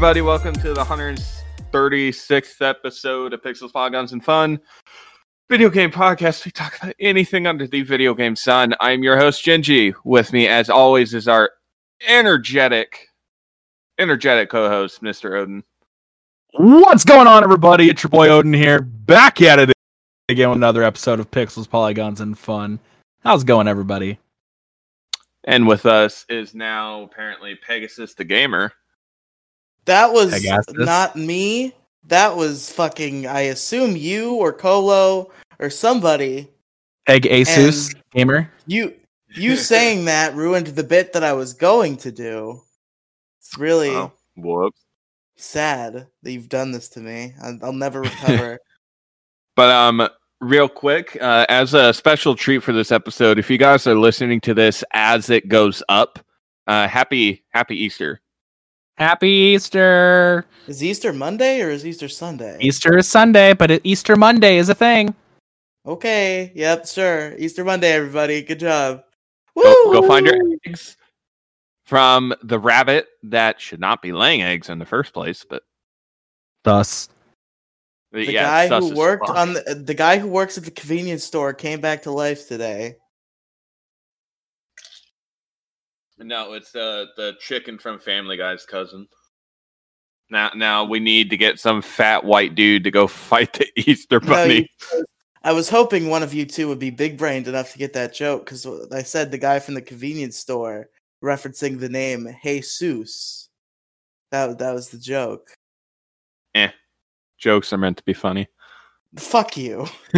Everybody. Welcome to the 136th episode of Pixels, Polygons, and Fun video game podcast. We talk about anything under the video game sun. I'm your host Gingy. With me, as always, is our energetic, energetic co-host, Mr. Odin. What's going on, everybody? It's your boy Odin here, back at it again with another episode of Pixels, Polygons, and Fun. How's it going, everybody? And with us is now apparently Pegasus the gamer. That was Pegasus. not me. That was fucking. I assume you or Colo or somebody. Egg Asus And- gamer. You you saying that ruined the bit that I was going to do. It's really Oh, whoops. sad that you've done this to me. I'll, I'll never recover. But um, real quick, uh, as a special treat for this episode, if you guys are listening to this as it goes up, uh, happy Happy Easter. Happy Easter! is Easter Monday or is Easter Sunday? Easter is Sunday, but Easter Monday is a thing. Okay. Yep. Sure. Easter Monday, everybody. Good job. Go, go find your eggs from the rabbit that should not be laying eggs in the first place. But Thus, The yeah, guy who worked fuck. on the the guy who works at the convenience store came back to life today. No, it's the the chicken from Family Guy's cousin. Now, now we need to get some fat white dude to go fight the Easter No, Bunny. you- I was hoping one of you two would be big brained enough to get that joke because I said the guy from the convenience store referencing the name Jesus. That that was the joke. Eh, Jokes are meant to be funny. Fuck you.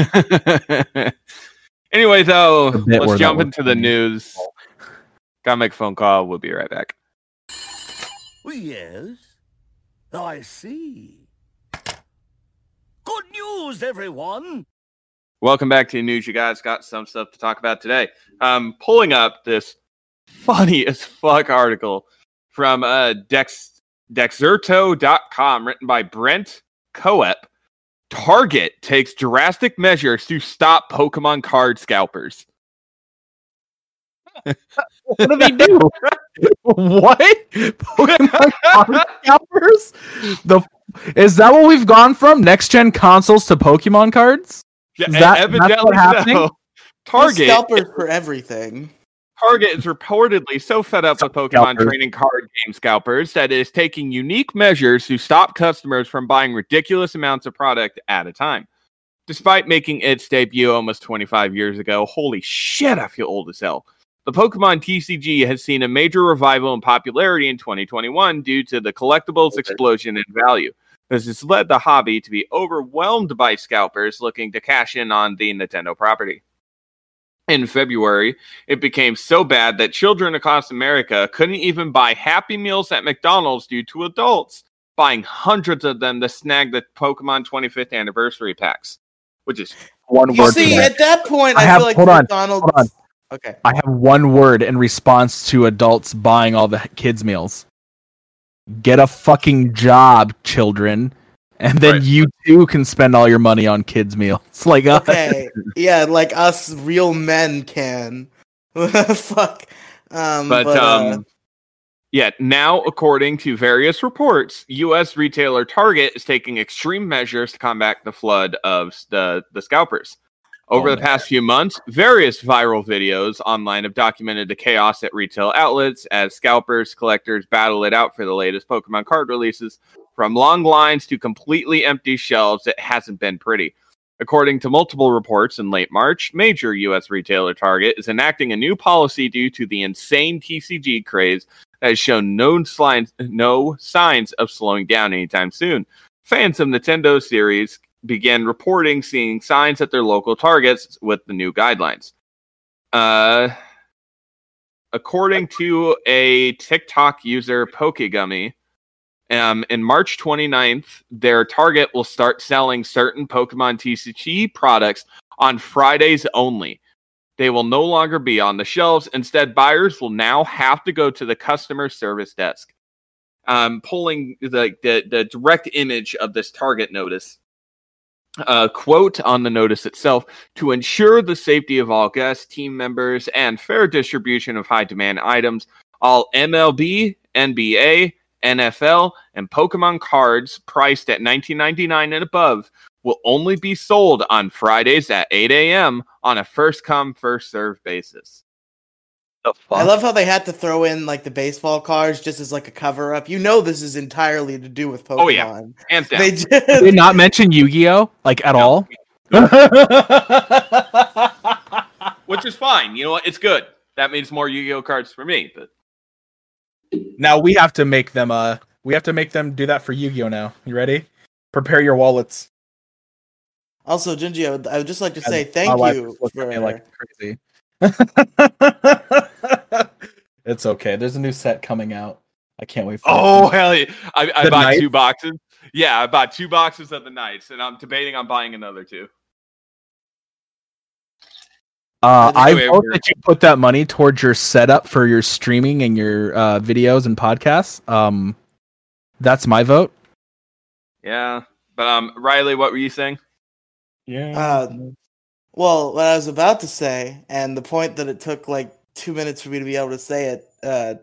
anyway, though, The bit where let's jump into the funny. news. Gotta make a phone call. We'll be right back. Yes, I see. Good news, everyone! Welcome back to the news. You guys got some stuff to talk about today. I'm pulling up this funny as fuck article from uh, Dex Dexerto.com, written by Brent Koepp. Target takes drastic measures to stop Pokemon card scalpers. What did he do? what? Pokemon card scalpers? The is that what we've gone from? Next gen consoles to Pokemon cards? Yeah, Is that- that's evidently what happening? so. There's Target scalpers for everything. Target is reportedly so fed up with Pokemon Scalpers. trading card game scalpers that it is taking unique measures to stop customers from buying ridiculous amounts of product at a time. Despite making its debut almost 25 years ago, holy shit, I feel old as hell. The Pokemon TCG has seen a major revival in popularity in 2021 due to the collectibles explosion in value. This has led the hobby to be overwhelmed by scalpers looking to cash in on the Nintendo property. In February, it became so bad that children across America couldn't even buy Happy Meals at McDonald's due to adults buying hundreds of them to snag the Pokemon 25th anniversary packs, which is One You word. see, at that point, I I, have- feel like hold on, McDonald's. hold on. Okay. I have one word in response to adults buying all the kids' meals. Get a fucking job, children. And then Right. you too can spend all your money on kids' meals. Like uh, Okay. yeah, like us real men can. Fuck. Um, but, but, uh, um yeah now according to various reports us retailer target is taking extreme measures to combat the flood of the the scalpers over Oh, the past few months various viral videos online have documented the chaos at retail outlets as scalpers collectors battle it out for the latest pokemon card releases from long lines to completely empty shelves it hasn't been pretty According to multiple reports in late March, major U.S. retailer Target is enacting a new policy due to the insane TCG craze that has shown no signs, no signs of slowing down anytime soon. Fans of Nintendo series began reporting seeing signs at their local Targets with the new guidelines. Uh, according to a TikTok user, Pokegummy, um, in March 29th, their Target will start selling certain Pokemon TCG products on Fridays only. They will no longer be on the shelves. Instead, buyers will now have to go to the customer service desk. Um, pulling the, the, the direct image of this Target notice. Uh, quote on the notice itself to ensure the safety of all guests, team members, and fair distribution of high demand items, all MLB NBA, NFL, and Pokemon cards priced at 19.99 and above will only be sold on Fridays at 8 a.m. on a first come first serve basis. The fuck? I love how they had to throw in like the baseball cards just as like a cover up. You know, this is entirely to do with Pokemon. Oh, yeah. Hands down. They Did just, they not mention Yu-Gi-Oh like at No. all? Which is fine. You know what? It's good. That means more Yu-Gi-Oh cards for me. But now we have to make them. Uh, we have to make them do that for Yu-Gi-Oh. Now, you ready? Prepare your wallets. also, Gingy, I would, I would just like to say And thank my you is for at me like crazy. it's okay. There's a new set coming out. I can't wait for oh it. hell yeah! I, I bought Knights? two boxes. Yeah, I bought two boxes of the Knights, and I'm debating on buying another two. Uh, I Anyway, hope we're- that you put that money towards your setup for your streaming and your uh, videos and podcasts. Um, that's my vote. Yeah, but um, Riley, what were you saying? Yeah. Uh, Well, what I was about to say, and the point that it took like two minutes for me to be able to say it, uh,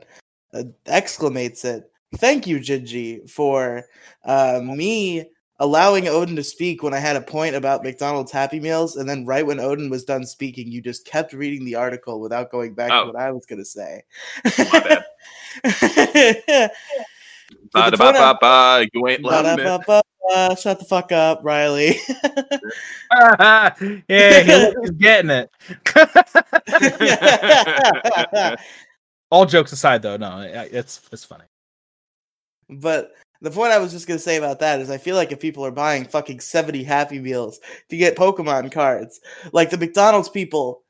uh, exclamates it. Thank you, Gingy, for uh, me allowing Odin to speak when I had a point about McDonald's Happy Meals, and then right when Odin was done speaking, you just kept reading the article without going back Oh. to what I was going to say. My bad. But Ba the da ba point I- ba ba. You ain't loving it. Ba-da-ba-ba-ba. Shut the fuck up, Riley. yeah, he's getting it. All jokes aside, though, no, it's it's funny. But the point I was just gonna say about that is I feel like if people are buying fucking 70 Happy Meals to get Pokemon cards, like the McDonald's people,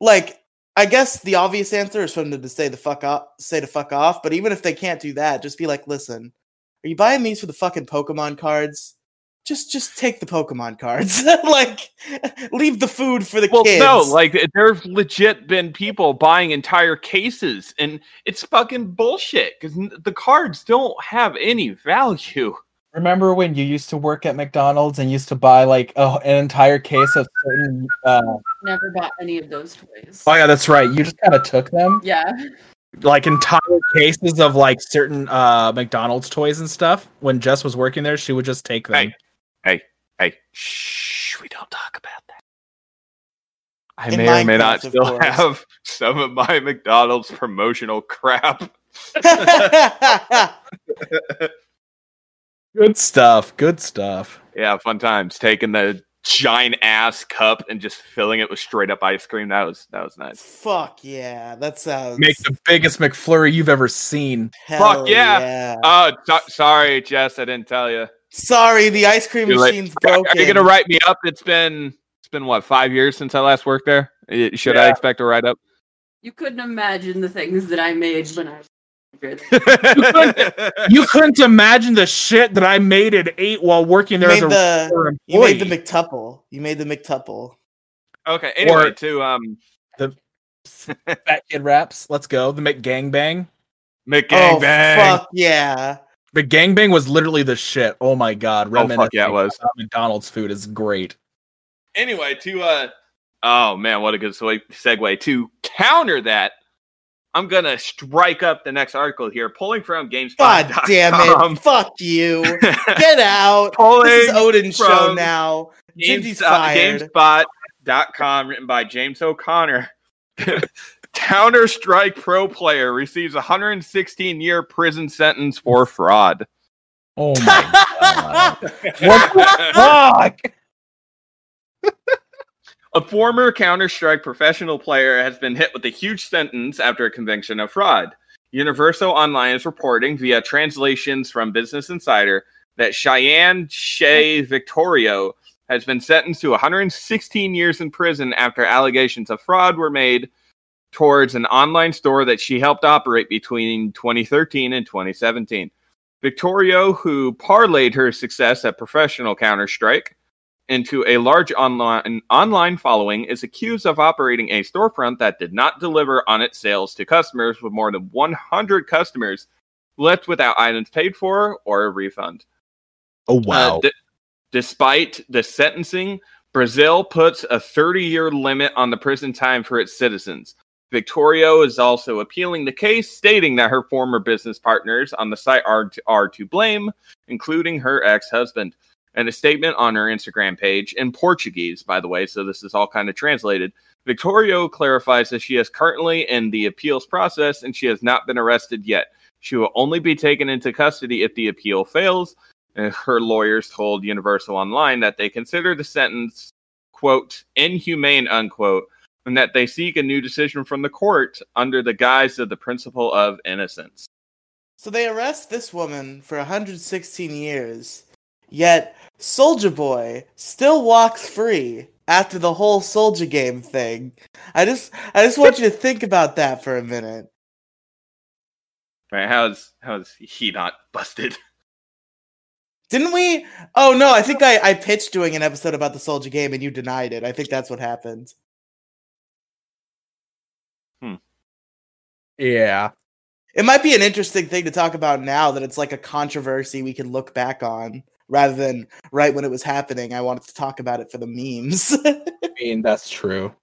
like I guess the obvious answer is for them to say the fuck off say to fuck off, but even if they can't do that, just be like, listen, are you buying these for the fucking Pokemon cards? Just just take the Pokemon cards. like leave the food for the Well, kids. no, like there's legit been people buying entire cases, and it's fucking bullshit because the cards don't have any value. Remember when you used to work at McDonald's and used to buy like oh, an entire case of certain? Uh... Never bought any of those toys. Oh yeah, that's right. You just kind of took them, Yeah. like entire cases of like certain uh McDonald's toys and stuff. When Jess was working there, she would just take them. Hey, hey, shh, we don't talk about that. I In may or may not still course. have some of my McDonald's promotional crap. Good stuff. Good stuff. Yeah, fun times. Taking the giant ass cup and just filling it with straight up ice cream. That was that was nice. Fuck yeah, that sounds Make the biggest McFlurry you've ever seen. hell Fuck yeah. yeah. Oh, so- sorry, Jess, I didn't tell you. Sorry, the ice cream Too late. machine's Are broken. you gonna write me up? It's been it's been what five years since I last worked there. Should I expect a write up? You couldn't imagine the things that I made when I was younger. You couldn't imagine the shit that I made at eight while working there You as made a the you made the employee. McTuple. You made the McTuple. okay. Anyway, Or- to um, the Fat Kid Raps. Let's go. The McGangbang. McGangbang. Oh fuck yeah! The gangbang was literally the shit. Oh my god. Oh, fuck yeah, it was. McDonald's food is great. anyway, to uh, oh man, what a good segue. To counter that, I'm gonna strike up the next article here, pulling from GameSpot. God damn it! Fuck you! Get out! pulling This is Odin's show now. Gingy's Games, uh, fired. GameSpot.com, written by James O'Connor. Counter Strike Pro player receives 116 year prison sentence for fraud. Oh my god. what the fuck? A former Counter Strike professional player has been hit with a huge sentence after a conviction of fraud. Universal Online is reporting via translations from Business Insider that Cheyenne Shea Victorio has been sentenced to 116 years in prison after allegations of fraud were made towards an online store that she helped operate between 2013 and 2017. Victorio, who parlayed her success at professional Counter Strike, into a large online online following is accused of operating a storefront that did not deliver on its sales to customers with more than 100 customers left without items paid for or a refund. Oh Uh, d- despite the sentencing, Brazil puts a 30 year limit on the prison time for its citizens. Victorio is also appealing the case, stating that her former business partners on the site are to, are to blame, including her ex husband. And a statement on her Instagram page in Portuguese, by the way, so this is all kind of translated. Victorio clarifies that she is currently in the appeals process and she has not been arrested yet. She will only be taken into custody if the appeal fails. Her lawyers told Universal Online that they consider the sentence, quote, inhumane, unquote, and that they seek a new decision from the court under the guise of the principle of innocence. So they arrest this woman for 116 years, yet Soulja Boy still walks free after the whole SouljaGame thing. I just, I just want you to think about that for a minute. Right? How's how's he not busted? Didn't we? Oh no, I think I, I pitched doing an episode about the SouljaGame and you denied it. I think that's what happened. Hmm. Yeah. It might be an interesting thing to talk about now that it's like a controversy we can look back on rather than right when it was happening. I wanted to talk about it for the memes. I mean, that's true.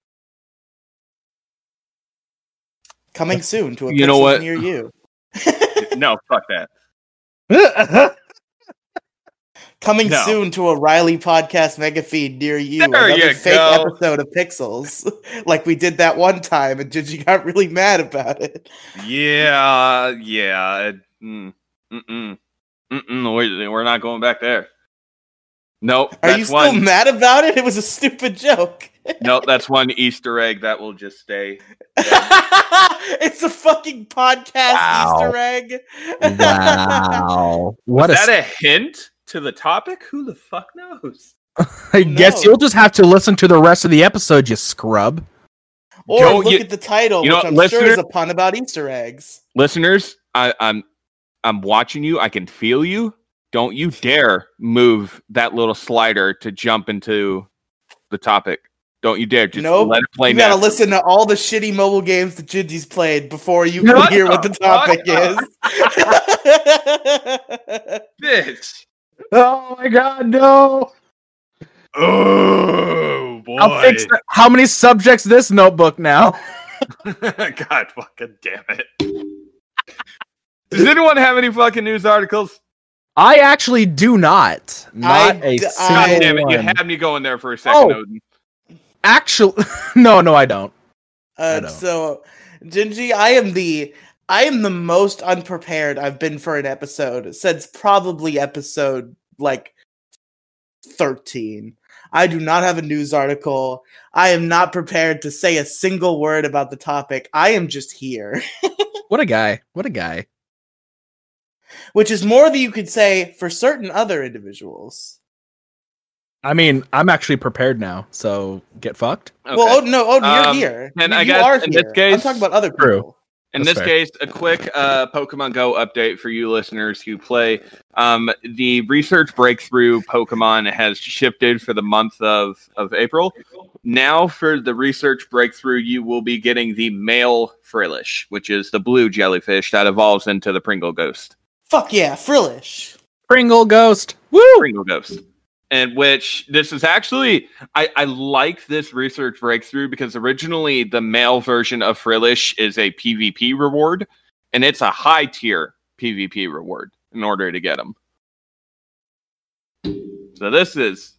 Coming soon to a You know what? near you. no, fuck that. Coming No. soon to a Riley podcast mega feed near you. There Another you fake go. episode of Pixels, like we did that one time, and Gigi got really mad about it. Yeah, yeah. Mm, mm-mm, mm-mm, we're, we're not going back there. Nope. Are that's you still one. mad about it? It was a stupid joke. nope, that's one Easter egg that will just stay. it's a fucking podcast Wow. Easter egg. Wow. What Was a that a hint to the topic? Who the fuck knows? I guess No. you'll just have to listen to the rest of the episode, you scrub. or Go- look you- at the title, you know which I'm sure is a pun about Easter eggs. Listeners, I, I'm I'm watching you. I can feel you. Don't you dare move that little slider to jump into the topic. Don't you dare. Just Nope. let it play You gotta listen to all the shitty mobile games that Gingy's played before you What can hear what the the topic is. Bitch. Oh my god, no. Oh boy. I'll fix that. How many subjects this notebook now? God fucking damn it. Does anyone have any fucking news articles? I actually do not. Not I a d- single God damn it. You one. had me going there for a second, Oh. Odin. Actually, no, no, I don't. I Uh, don't. so, Gingy, I am the I am the most unprepared I've been for an episode since probably episode like thirteen. I do not have a news article. I am not prepared to say a single word about the topic. I am just here, What a guy. What a guy. Which is more than you could say for certain other individuals. I mean, I'm actually prepared now, so get fucked. Okay. Well, oh no, Odin, Um, you're here. and you, I you guess are in here. this case- I'm talking about other True. In That's this fair. case, a quick uh, Pokemon Go update for you listeners who play. Um, the research breakthrough Pokemon has shifted for the month of, of April. Now, for the research breakthrough, you will be getting the male Frillish, which is the blue jellyfish that evolves into the Pringle Ghost. Fuck yeah, Frillish. Pringle Ghost. Woo! Pringle Ghost. And which this is actually, I, I like this research breakthrough because originally the male version of Frillish is a PvP reward, and it's a high tier PvP reward in order to get them. So this is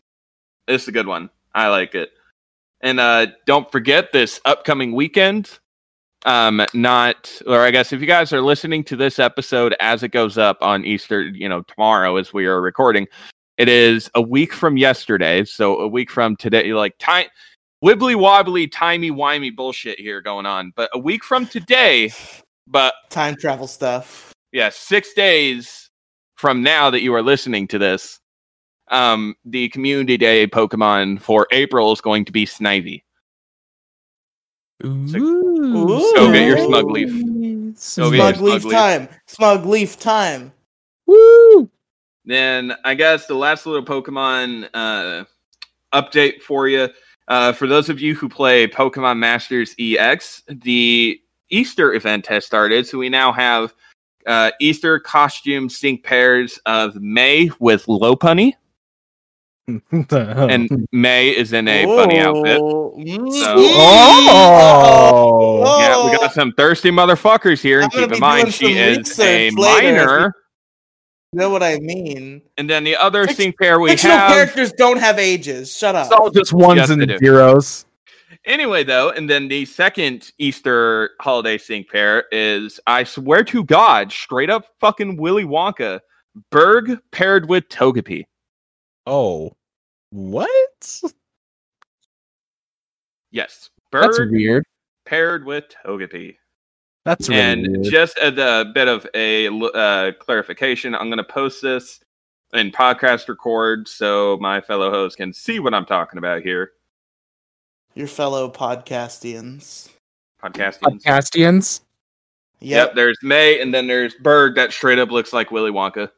this is a good one. I like it. And uh, don't forget this upcoming weekend. Um, not or I guess if you guys are listening to this episode as it goes up on Easter, you know, tomorrow as we are recording, it is a week from yesterday. So a week from today, like time wibbly wobbly, timey wimey bullshit here going on. But a week from today, but Time travel stuff. yeah, six days from now that you are listening to this, um, the community day Pokemon for April is going to be Snivy. Ooh. So get your smug leaf. So get your Smug smug leaf leaf. time. Smug leaf time. Woo! Then I guess the last little Pokemon uh, update for you. Uh, for those of you who play Pokemon Masters EX, the Easter event has started. So we now have uh, Easter costume sync pairs of May with Lopunny and May is in a bunny outfit. Oh, So- Oh. Yeah, we got some thirsty motherfuckers here, and keep in mind she is a later minor. You know what I mean? And then the other Fict- sync pair we Fictional have. characters don't have ages. Shut up. It's all just ones Yes, and do. zeros. Anyway, though, and then the second Easter holiday sync pair is, I swear to God, straight up fucking Willy Wonka, Burgh paired with Togepi. Oh. What? Yes, That's weird. paired with Togepi. That's really and weird. just as a bit of a uh, clarification, I'm going to post this in podcast record so my fellow hosts can see what I'm talking about here. Your fellow podcastians. Podcasting. Podcastians. Yep. Yep. there's May, and then there's Burgh that straight up looks like Willy Wonka.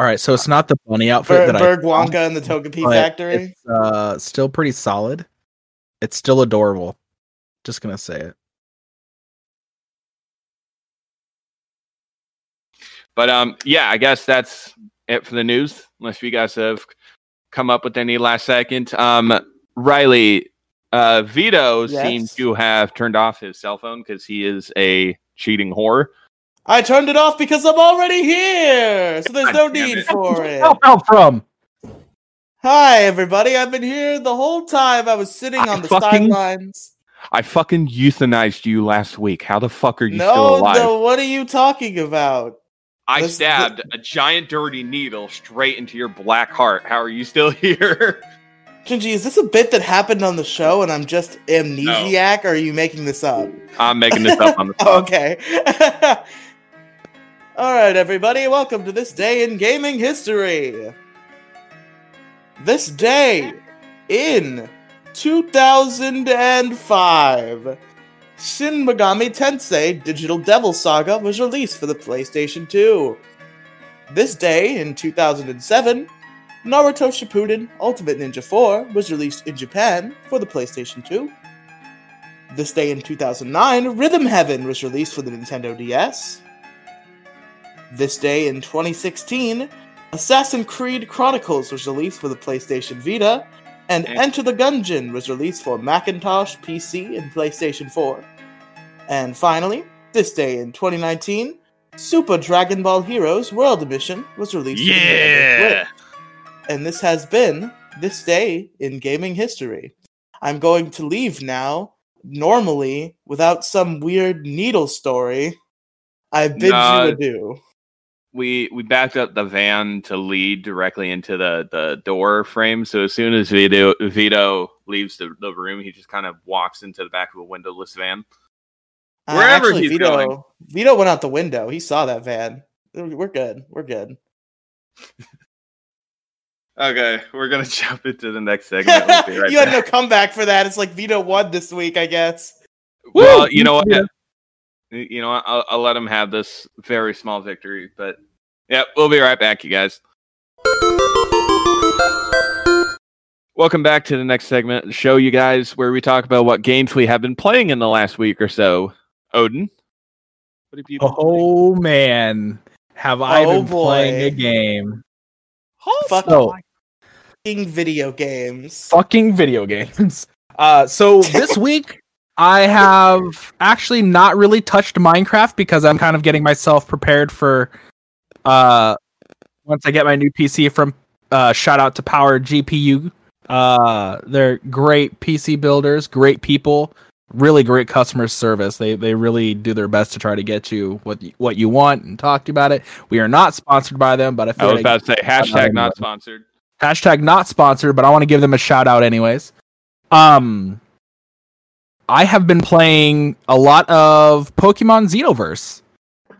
All right, so it's not the bunny outfit Ber- that Burgh I Wonka and the Togepi but Factory. It's uh, still pretty solid. It's still adorable. Just gonna say it. But um, yeah, I guess that's it for the news. Unless you guys have come up with any last second. Um, Riley, uh, Vito Yes? seems to have turned off his cell phone because he is a cheating whore. I turned it off because I'm already here, so there's no need it. for it. Where out from? Hi, everybody. I've been here the whole time. I was sitting I on the fucking- sidelines. I fucking euthanized you last week. How the fuck are you still No, alive? no. What are you talking about? I This- stabbed a giant dirty needle straight into your black heart. How are you still here? Gingy, is this a bit that happened on the show and I'm just amnesiac, or are you making this up? I'm making this up on the spot. okay. All right, everybody, welcome to this day in gaming history. This day in 2005, Shin Megami Tensei Digital Devil Saga was released for the PlayStation 2. This day in 2007, Naruto Shippuden Ultimate Ninja 4 was released in Japan for the PlayStation 2. This day in 2009, Rhythm Heaven was released for the Nintendo DS. This day in 2016, Assassin's Creed Chronicles was released for the PlayStation Vita, and. Enter the Gungeon was released for Macintosh, PC, and PlayStation 4. And finally, this day in 2019, Super Dragon Ball Heroes World Edition was released Switch and this has been this day in gaming history. I'm going to leave now, normally, without some weird needle story. I bid No. you adieu. We we backed up the van to lead directly into the the door frame. So as soon as Vito Vito leaves the, the room, he just kind of walks into the back of a windowless van. Uh, Wherever actually, he's Vito, going. Vito went out the window. He saw that van. We're good. We're good. Okay, we're gonna jump into the next segment. We'll right you had no comeback for that. It's like Vito won this week, I guess. Well, Woo! you know what? Yeah. You know? I'll, I'll let him have this very small victory. But yeah, we'll be right back, you guys. Welcome back to the next segment of the show, you guys, where we talk about what games we have been playing in the last week or so. Odin, what have you been playing? Oh man, have I Oh, been playing a game? Fuck So, Fucking video games. fucking video games. Uh, so this week I have actually not really touched Minecraft because I'm kind of getting myself prepared for uh once I get my new PC from uh shout out to PowerGPU. Uh they're great PC builders, great people, really great customer service. They they really do their best to try to get you what you, what you want and talk to you about it. We are not sponsored by them, but I I was like about to say hashtag not sponsored. hashtag not sponsored, but I want to give them a shout out anyways. Um, I have been playing a lot of Pokemon Xenoverse.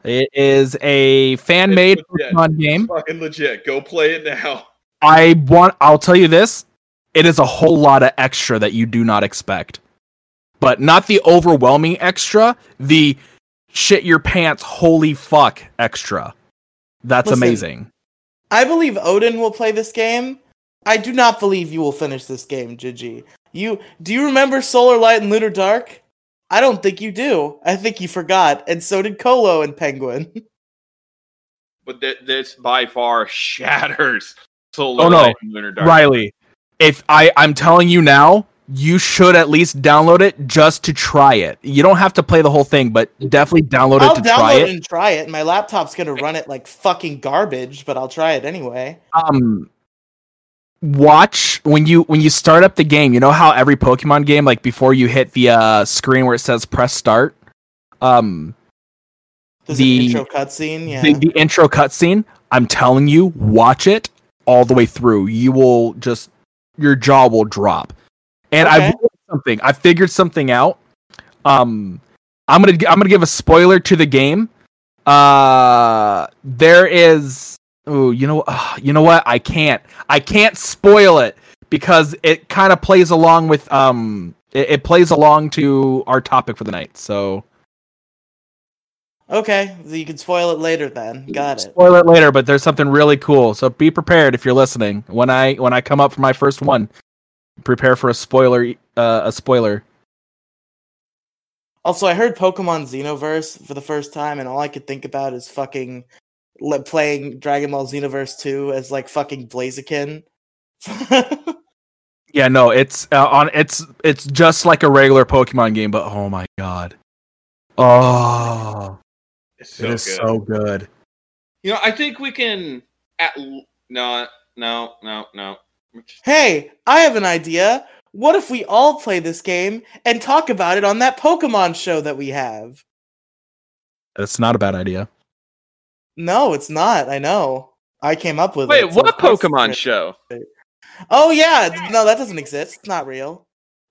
It is a fan made It's legit. Pokemon game. Fucking legit. Go play it now. I want. I'll tell you this: it is a whole lot of extra that you do not expect, but not the overwhelming extra. The shit your pants, holy fuck extra. That's Listen, amazing. I believe Odin will play this game. I do not believe you will finish this game, Gigi. You do you remember Solar Light and Lunar Dark? I don't think you do. I think you forgot, and so did Colo and Penguin. but th- this by far shatters Solar Oh, no. Light and Lunar Dark. Riley, if I I'm telling you now, you should at least download it just to try it. You don't have to play the whole thing, but definitely download I'll it to try download it it. and try it. My laptop's gonna run it like fucking garbage, but I'll try it anyway. Um watch when you when you start up the game, you know how every Pokemon game like before you hit the uh screen where it says press start, um There's The- intro cutscene, yeah. the, the intro cutscene, I'm telling you, watch it all the way through. You will just your jaw will drop. And i've something. I figured something out. Um, I'm gonna I'm gonna give a spoiler to the game. Uh, there is. Oh, you know, uh, you know what? I can't. I can't spoil it because it kind of plays along with um. It, it plays along to our topic for the night. So Okay, you can spoil it later then. Got it. spoil it later, but there's something really cool. So be prepared if you're listening. When I when I come up for my first one, prepare for a spoiler. Uh, a spoiler. Also, I heard Pokemon Xenoverse for the first time, and all I could think about is fucking playing Dragon Ball Xenoverse 2 as like fucking Blaziken. Yeah, no, it's uh, on. It's it's just like a regular Pokemon game, but oh my god, oh, It's so it is good. so good. You know, I think we can. At l- no, no, no, no. hey, I have an idea. What if we all play this game and talk about it on that Pokemon show that we have? That's not a bad idea. No, it's not. I know. I came up with Wait, it. so what of course it's Pokemon show? Oh yeah, no, that doesn't exist. It's not real.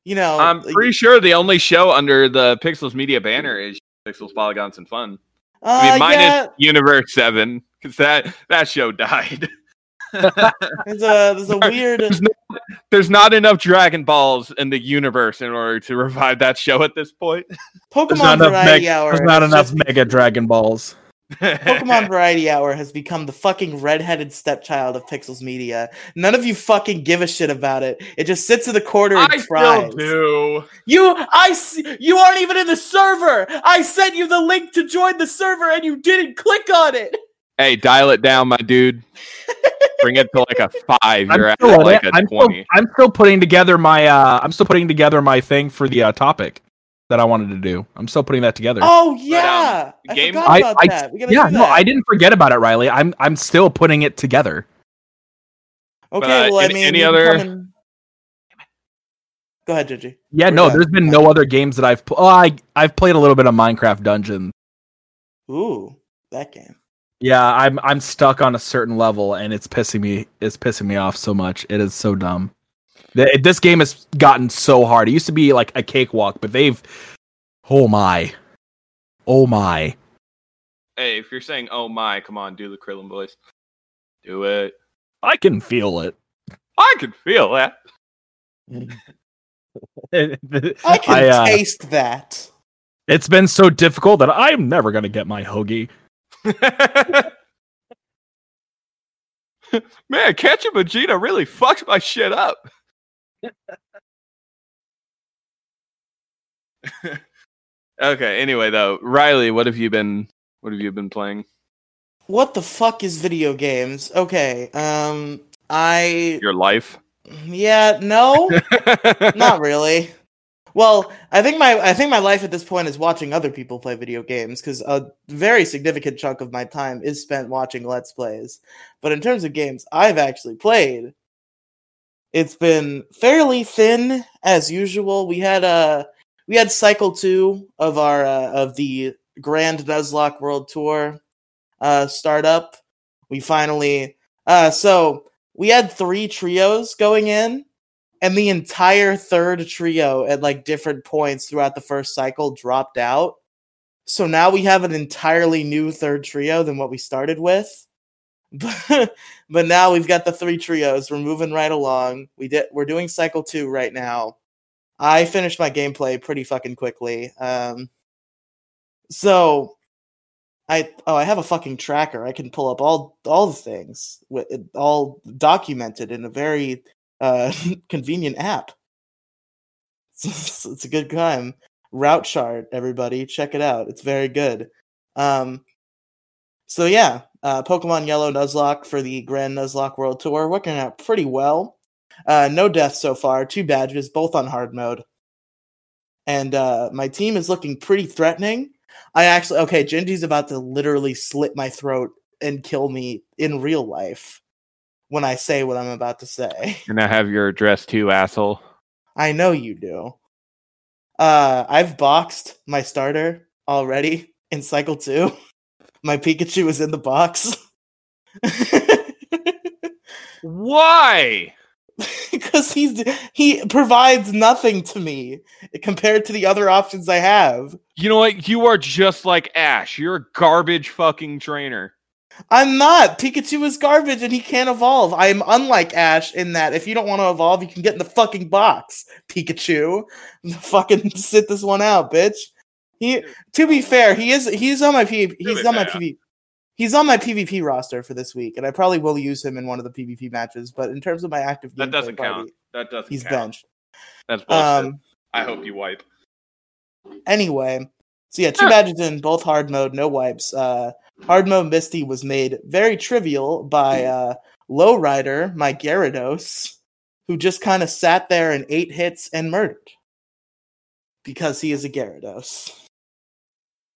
You know, I'm pretty sure the only show under the Pixels Media banner is Pixels, Polygons, and Fun. I uh, mean, minus yeah, Universe Seven because that that show died. there's a there's a weird. There's, no, there's not enough Dragon Balls in the universe in order to revive that show at this point. There's Pokemon not enough, Variety Hour. there's not enough just Mega Dragon Balls. Pokemon Variety Hour has become the fucking redheaded stepchild of Pixels Media. None of you fucking give a shit about it. It just sits in the corner and I cries. still do. You, I, s- you aren't even in the server. I sent you the link to join the server and you didn't click on it. Hey, dial it down, my dude. Bring it to like a five. You're I'm at still, on like it. a I'm, still, twenty. I'm still putting together my uh I'm still putting together my thing for the uh, topic that I wanted to do. I'm still putting that together. Oh yeah, I game- forgot I- about I- that. We gotta yeah, do no. I didn't forget about it, Riley. I'm I'm still putting it together. Okay, But, uh, well, I any- mean, any other- come Go ahead, Gigi. Yeah, We're no, there's been no other games that I've pl- oh, I I've played a little bit of Minecraft Dungeon. Ooh, that game. Yeah, I'm I'm stuck on a certain level and it's pissing me it's pissing me off so much. It is so dumb. Th- This game has gotten so hard. It used to be like a cakewalk, but they've oh my. Oh my. Hey, if you're saying "Oh my," come on, do the Krillin voice. Do it. I can feel it. I can feel that. I can uh, taste that. it's been so difficult that I'm never gonna get my hoagie. Man, catching Vegeta really fucked my shit up. Okay. Anyway, though, Riley, what have you been? What have you been playing? What the fuck is video games? Okay, um, I Your life? yeah, no, not really. Well, I think my I think my life at this point is watching other people play video games because a very significant chunk of my time is spent watching let's plays. But in terms of games I've actually played, it's been fairly thin as usual. We had uh we had cycle two of our uh, of the Grand Nuzlocke World Tour uh start up. We finally uh so we had three trios going in and the entire third trio at like different points throughout the first cycle dropped out. So now we have an entirely new third trio than what we started with. But, but now we've got the three trios. We're moving right along. We did we're doing cycle 2 right now. I finished my gameplay pretty fucking quickly. Um so I oh I have a fucking tracker. I can pull up all all the things with it all documented in a very uh, convenient app. It's, it's a good time. Route chart, everybody, check it out. It's very good. Um, so yeah, Uh, Pokemon Yellow Nuzlocke for the Grand Nuzlocke World Tour working out pretty well. Uh, no deaths so far, two badges, both on hard mode. And uh, my team is looking pretty threatening. I actually, okay, Gingy's about to literally slit my throat and kill me in real life when I say what I'm about to say. And I have your address too, asshole. I know you do. Uh, I've boxed my starter already in cycle two. My Pikachu is in the box. Why? because he's he provides nothing to me compared to the other options I have. You know what? You are just like Ash. You're a garbage fucking trainer. I'm not. Pikachu is garbage and he can't evolve. I am unlike Ash in that if you don't want to evolve, you can get in the fucking box, Pikachu. fucking sit this one out, bitch. He to be fair, he is he's on my P he's on my fair. PV he's on my PvP roster for this week, and I probably will use him in one of the PvP matches, but in terms of my active That doesn't party, count. That doesn't count. He's count. benched. That's bullshit. Um I hope you wipe. anyway, so yeah, two Huh. badges in both hard mode, no wipes. Uh, hard mode Misty was made very trivial by uh, Lowrider, my Gyarados, who just kind of sat there and ate hits and murdered because he is a Gyarados.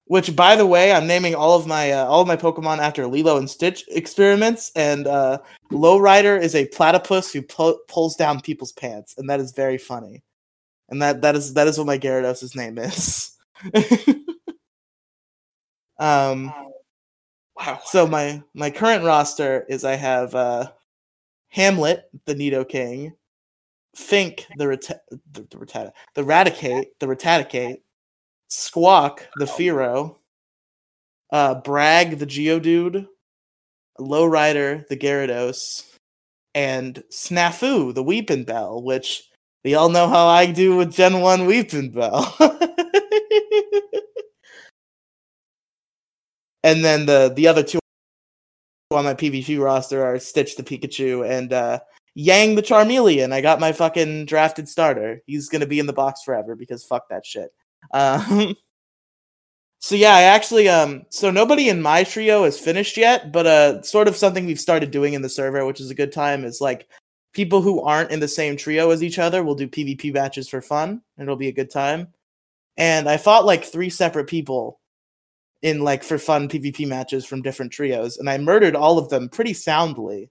Which, by the way, I'm naming all of my uh, all of my Pokemon after Lilo and Stitch experiments, and uh, Lowrider is a platypus who pu- pulls down people's pants, and that is very funny. And that that is that is what my Gyarados' name is. um Wow. so my my current roster is I have uh Hamlet, the Nidoking, Fink, the Rata- the, the Rattata, the Raticate, the Raticate, Squawk, the Fearow, uh Brag, the Geodude, Lowrider, the Gyarados, and Snafu, the Weepinbell, which we all know how I do with Gen 1 Weepinbell. and then the the other two on my PvP roster are Stitch the Pikachu and uh, Yang the Charmeleon. I got my fucking drafted starter. He's gonna be in the box forever because fuck that shit. Um, so yeah, I actually um so nobody in my trio is finished yet, but uh sort of something we've started doing in the server, which is a good time, is like people who aren't in the same trio as each other will do PvP matches for fun. It'll be a good time. And I fought like three separate people in like for fun PvP matches from different trios, and I murdered all of them pretty soundly.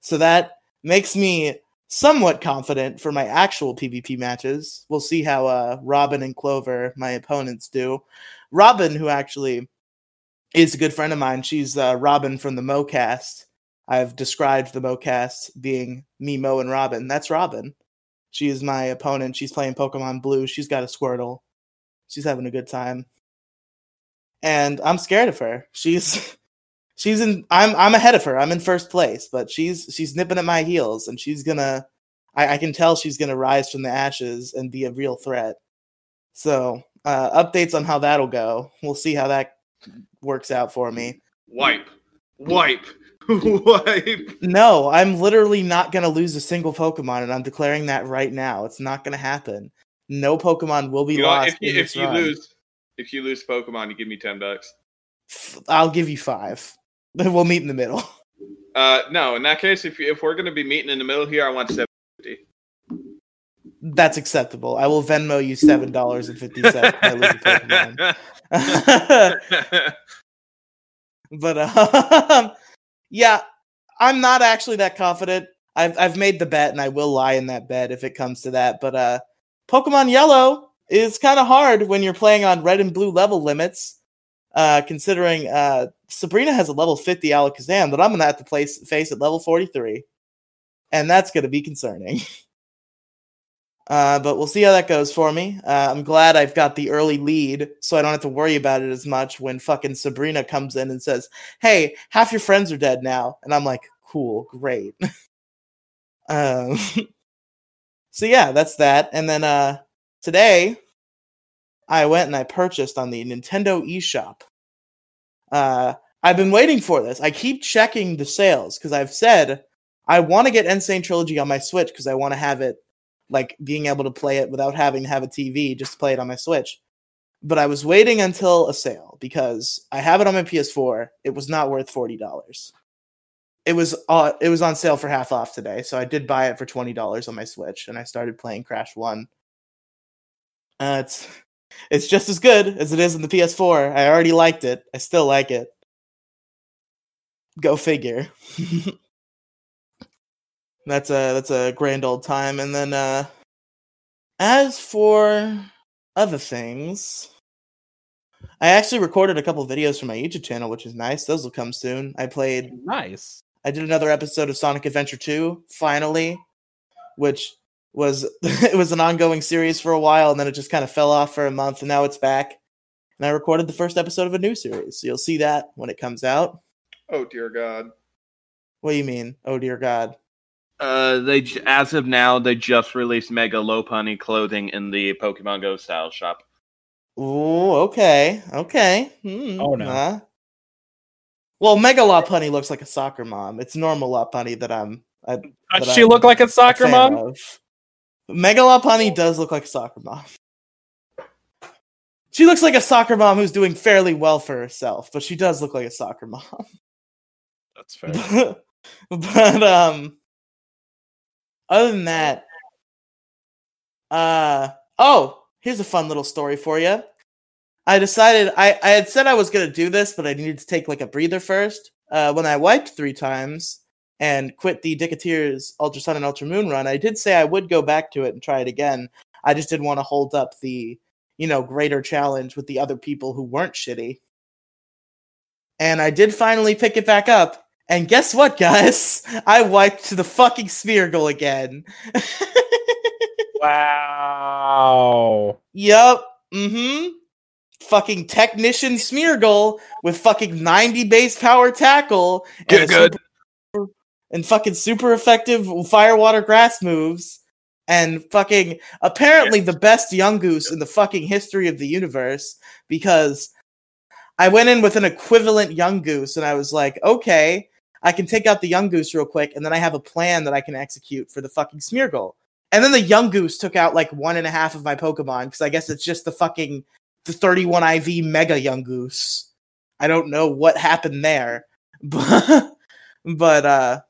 So that makes me somewhat confident for my actual PvP matches. We'll see how uh, Robin and Clover, my opponents, do. Robin, who actually is a good friend of mine, she's uh, Robin from the MoCast. I've described the MoCast being me, Mo, and Robin. That's Robin. She is my opponent. She's playing Pokemon Blue. She's got a Squirtle. She's having a good time. And I'm scared of her. She's she's in I'm I'm ahead of her. I'm in first place, but she's she's nipping at my heels and she's gonna I, I can tell she's gonna rise from the ashes and be a real threat. So uh updates on how that'll go. We'll see how that works out for me. Wipe. Wipe. Wipe. No, I'm literally not going to lose a single Pokemon, and I'm declaring that right now. It's not going to happen. No Pokemon will be You know, lost. if you, if you lose if you lose Pokemon, you give me ten bucks. I'll give you five. We'll meet in the middle. Uh, no, in that case, if if we're gonna be meeting in the middle here, I want seven fifty. That's acceptable. I will Venmo you seven dollars and fifty cents. I lose a Pokemon. but um, yeah, I'm not actually that confident. I've I've made the bet, and I will lie in that bet if it comes to that. But uh, Pokemon Yellow is kind of hard when you're playing on Red and Blue level limits. Uh, considering uh, Sabrina has a level 50 Alakazam that I'm gonna have to place face at level 43, and that's gonna be concerning. Uh, but we'll see how that goes for me. Uh, I'm glad I've got the early lead, so I don't have to worry about it as much when fucking Sabrina comes in and says, "Hey, half your friends are dead now," and I'm like, "Cool, great." um, so yeah, that's that. And then uh, today, I went and I purchased on the Nintendo eShop. Uh, I've been waiting for this. I keep checking the sales because I've said I want to get N. Sane Trilogy on my Switch because I want to have it like being able to play it without having to have a TV, just to play it on my Switch. but I was waiting until a sale because I have it on my PS4. It was not worth forty dollars. It was uh, it was on sale for half off today, so I did buy it for twenty dollars on my Switch, and I started playing Crash One. Uh, it's it's just as good as it is in the PS4. I already liked it. I still like it. Go figure. that's a that's a grand old time. And then uh as for other things, I actually recorded a couple videos for my YouTube channel, which is nice. Those will come soon. I played Nice. I did another episode of Sonic Adventure 2 finally, which was it was an ongoing series for a while and then it just kind of fell off for a month and now it's back. And I recorded the first episode of a new series. So you'll see that when it comes out. Oh dear God. What do you mean? Oh dear god. Uh, they as of now they just released Mega Lopunny clothing in the Pokemon Go style shop. Ooh, okay. Okay. Hmm, Oh, no. uh. Well, Mega Lopunny looks like a soccer mom. It's normal Lopunny that I'm I, Does she I'm look like a a soccer fan mom? of. Mega Lopunny does look like a soccer mom. She looks like a soccer mom who's doing fairly well for herself, but she does look like a soccer mom. That's fair. but um other than that uh oh here's a fun little story for you i decided i i had said i was going to do this but i needed to take like a breather first uh when i wiped three times and quit the Dicketeers Ultra Sun and Ultra Moon run, I did say I would go back to it and try it again. I just didn't want to hold up the, you know, greater challenge with the other people who weren't shitty. And I did finally pick it back up. And guess what, guys? I wiped the fucking Smeargle again. wow. Yup. Mm-hmm. Fucking technician Smeargle with fucking 90 base power tackle and Get good. super- and fucking super effective fire water grass moves and fucking apparently the best Yungoos in the fucking history of the universe because I went in with an equivalent Yungoos and I was like, okay, I can take out the Yungoos real quick and then I have a plan that I can execute for the fucking Smeargle. And then the Yungoos took out like one and a half of my Pokemon because I guess it's just the fucking the 31 IV Mega Yungoos. I don't know what happened there, but but uh,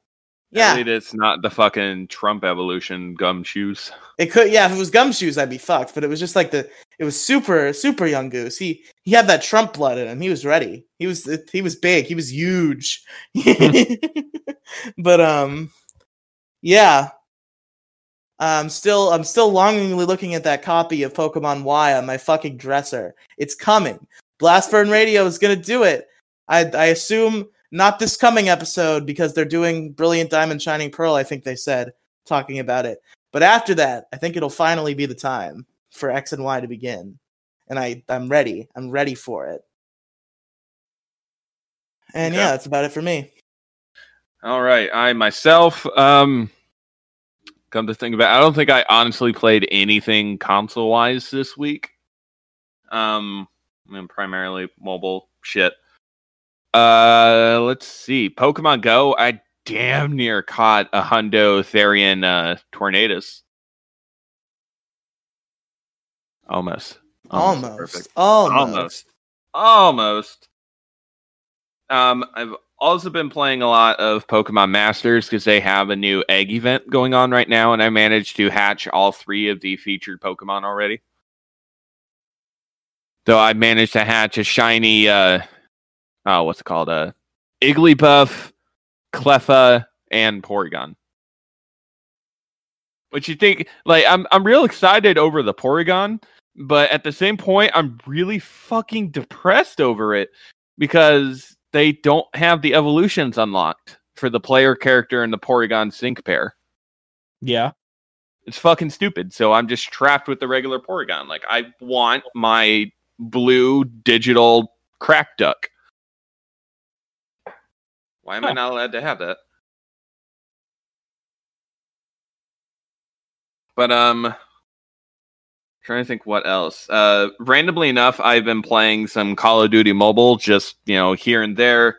Yeah. yeah, it's not the fucking Trump evolution Gumshoos. it could. Yeah, if it was Gumshoos, I'd be fucked. But it was just like the it was super super Yungoos. He he had that Trump blood in him. He was ready. He was he was big. He was huge. but um, yeah. I'm still I'm still longingly looking at that copy of Pokemon Y on my fucking dresser. It's coming. Blastburn Radio is gonna do it. I I assume not this coming episode because they're doing Brilliant Diamond Shining Pearl, I think they said, talking about it. But after that, I think it'll finally be the time for X and Y to begin. And I, I'm ready. I'm ready for it. And Okay. yeah, that's about it for me. All right, I myself, um, come to think about, it, I don't think I honestly played anything console wise this week. Um, I mean, primarily mobile shit. Uh, let's see, Pokemon Go. I damn near caught a Hundo Therian uh, Tornadus. Almost. Almost. Almost. Almost. Almost. Um, I've also been playing a lot of Pokemon Masters because they have a new egg event going on right now, and I managed to hatch all three of the featured Pokemon already. So I managed to hatch a shiny, uh, oh, what's it called? Uh, Igglybuff, Cleffa, and Porygon. Which you think, like, I'm I'm real excited over the Porygon, but at the same point, I'm really fucking depressed over it because they don't have the evolutions unlocked for the player character and the Porygon sync pair. Yeah. It's fucking stupid. So I'm just trapped with the regular Porygon. Like I want my blue digital crack duck. Why am I not allowed to have that? But um trying to think what else. Uh randomly enough, I've been playing some Call of Duty Mobile just, you know, here and there.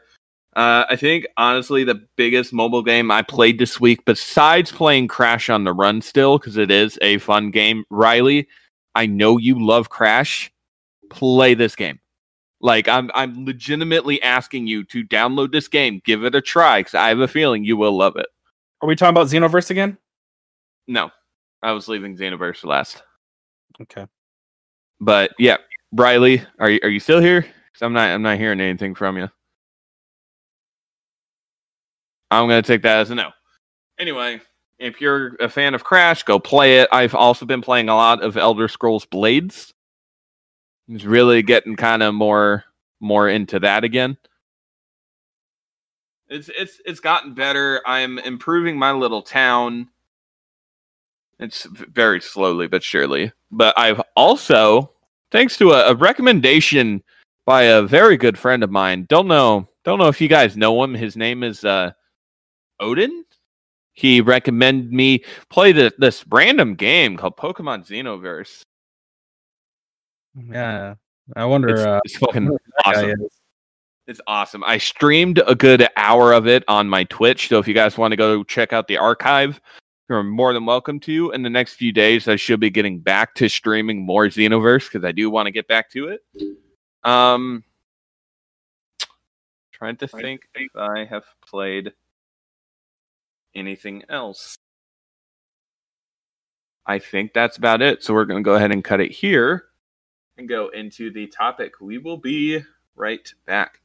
Uh, I think honestly the biggest mobile game I played this week, besides playing Crash on the Run still, because it is a fun game. Riley, I know you love Crash. play this game. Like I'm I'm legitimately asking you to download this game, give it a try cuz I have a feeling you will love it. Are we talking about Xenoverse again? No. I was leaving Xenoverse last. Okay. But yeah, Riley, are you are you still here? Cuz I'm not I'm not hearing anything from you. I'm going to take that as a no. Anyway, if you're a fan of Crash, go play it. I've also been playing a lot of Elder Scrolls Blades. It's really getting kind of more more into that again. It's it's it's gotten better. I'm improving my little town. It's very slowly but surely. But I've also, thanks to a, a recommendation by a very good friend of mine. Don't know don't know if you guys know him. His name is uh Odin. He recommended me play the, this random game called Pokemon Xenoverse. Yeah. I wonder. It's, uh, it's fucking who that guy awesome. It's awesome. I streamed a good hour of it on my Twitch. So if you guys want to go check out the archive, you're more than welcome to. In the next few days, I should be getting back to streaming more Xenoverse because I do want to get back to it. Um, trying to think if I have played anything else. I think that's about it. So we're going to go ahead and cut it here and go into the topic. We will be right back.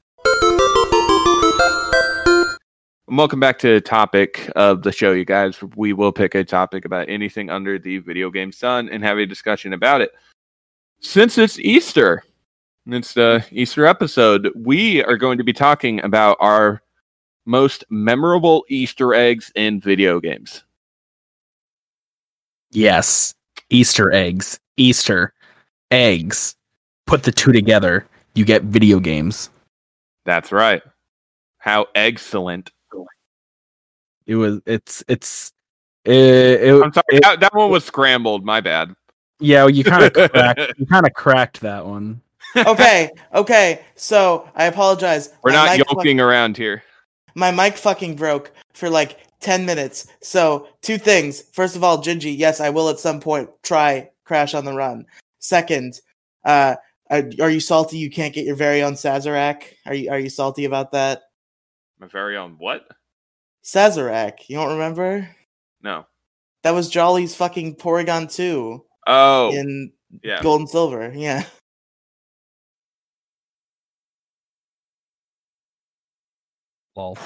Welcome back to the topic of the show, you guys. We will pick a topic about anything under the video game sun and have a discussion about it. Since it's Easter, and it's the Easter episode, we are going to be talking about our most memorable Easter eggs in video games. Yes. Easter eggs. Easter eggs. Put the two together. You get video games. That's right. How excellent. It was. It's. It's. It, it, I'm sorry, it- that, that one was scrambled. My bad. yeah, you kind of cracked. You kind of cracked that one. okay, okay. So I apologize. We're My not mic fuck- around here. my mic fucking broke for like 10 minutes. So, two things. First of all, Gingy, yes, I will at some point try Crash on the Run. Second, uh, are, are you salty you can't get your very own Sazerac? Are you are you salty about that? My very own what? Sazerac, you don't remember? No. That was Jolly's fucking Porygon 2 Oh, in yeah. Gold and Silver. Yeah. Lol.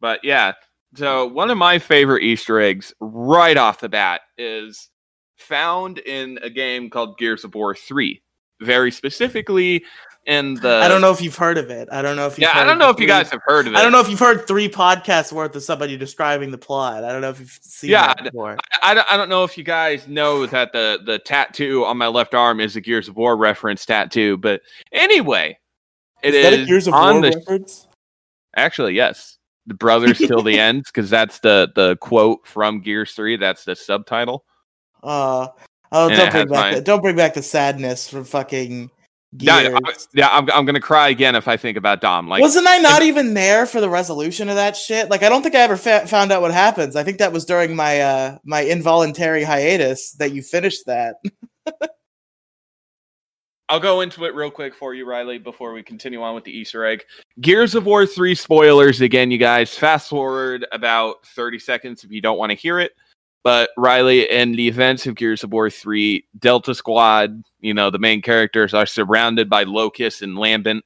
But yeah, so one of my favorite Easter eggs right off the bat is found in a game called Gears of War 3. Very specifically in the I don't know if you've heard of it. I don't know if you've Yeah, I don't know if you guys have heard of it. I don't know if you've heard three podcasts worth of somebody describing the plot. I don't know if you've seen Yeah, that before. I don't, I don't know if you guys know that the the tattoo on my left arm is a Gears of War reference tattoo, but anyway, it is is, that a Gears of on War the reference? actually yes, the brothers till the end because that's the the quote from Gears Three. That's the subtitle. Uh, oh, And don't bring back mine. the, don't bring back the sadness from fucking Yeah, Gears. I- yeah, I'm I'm gonna cry again if I think about Dom. Like, Wasn't I not even there for the resolution of that shit? Like, I don't think I ever fa- found out what happens. I think that was during my uh my involuntary hiatus that you finished that. I'll go into it real quick for you, Riley, before we continue on with the Easter egg. Gears of War 3 spoilers again, you guys. Fast forward about 30 seconds if you don't want to hear it. But Riley, in the events of Gears of War 3, Delta Squad, you know, the main characters are surrounded by Locust and Lambent,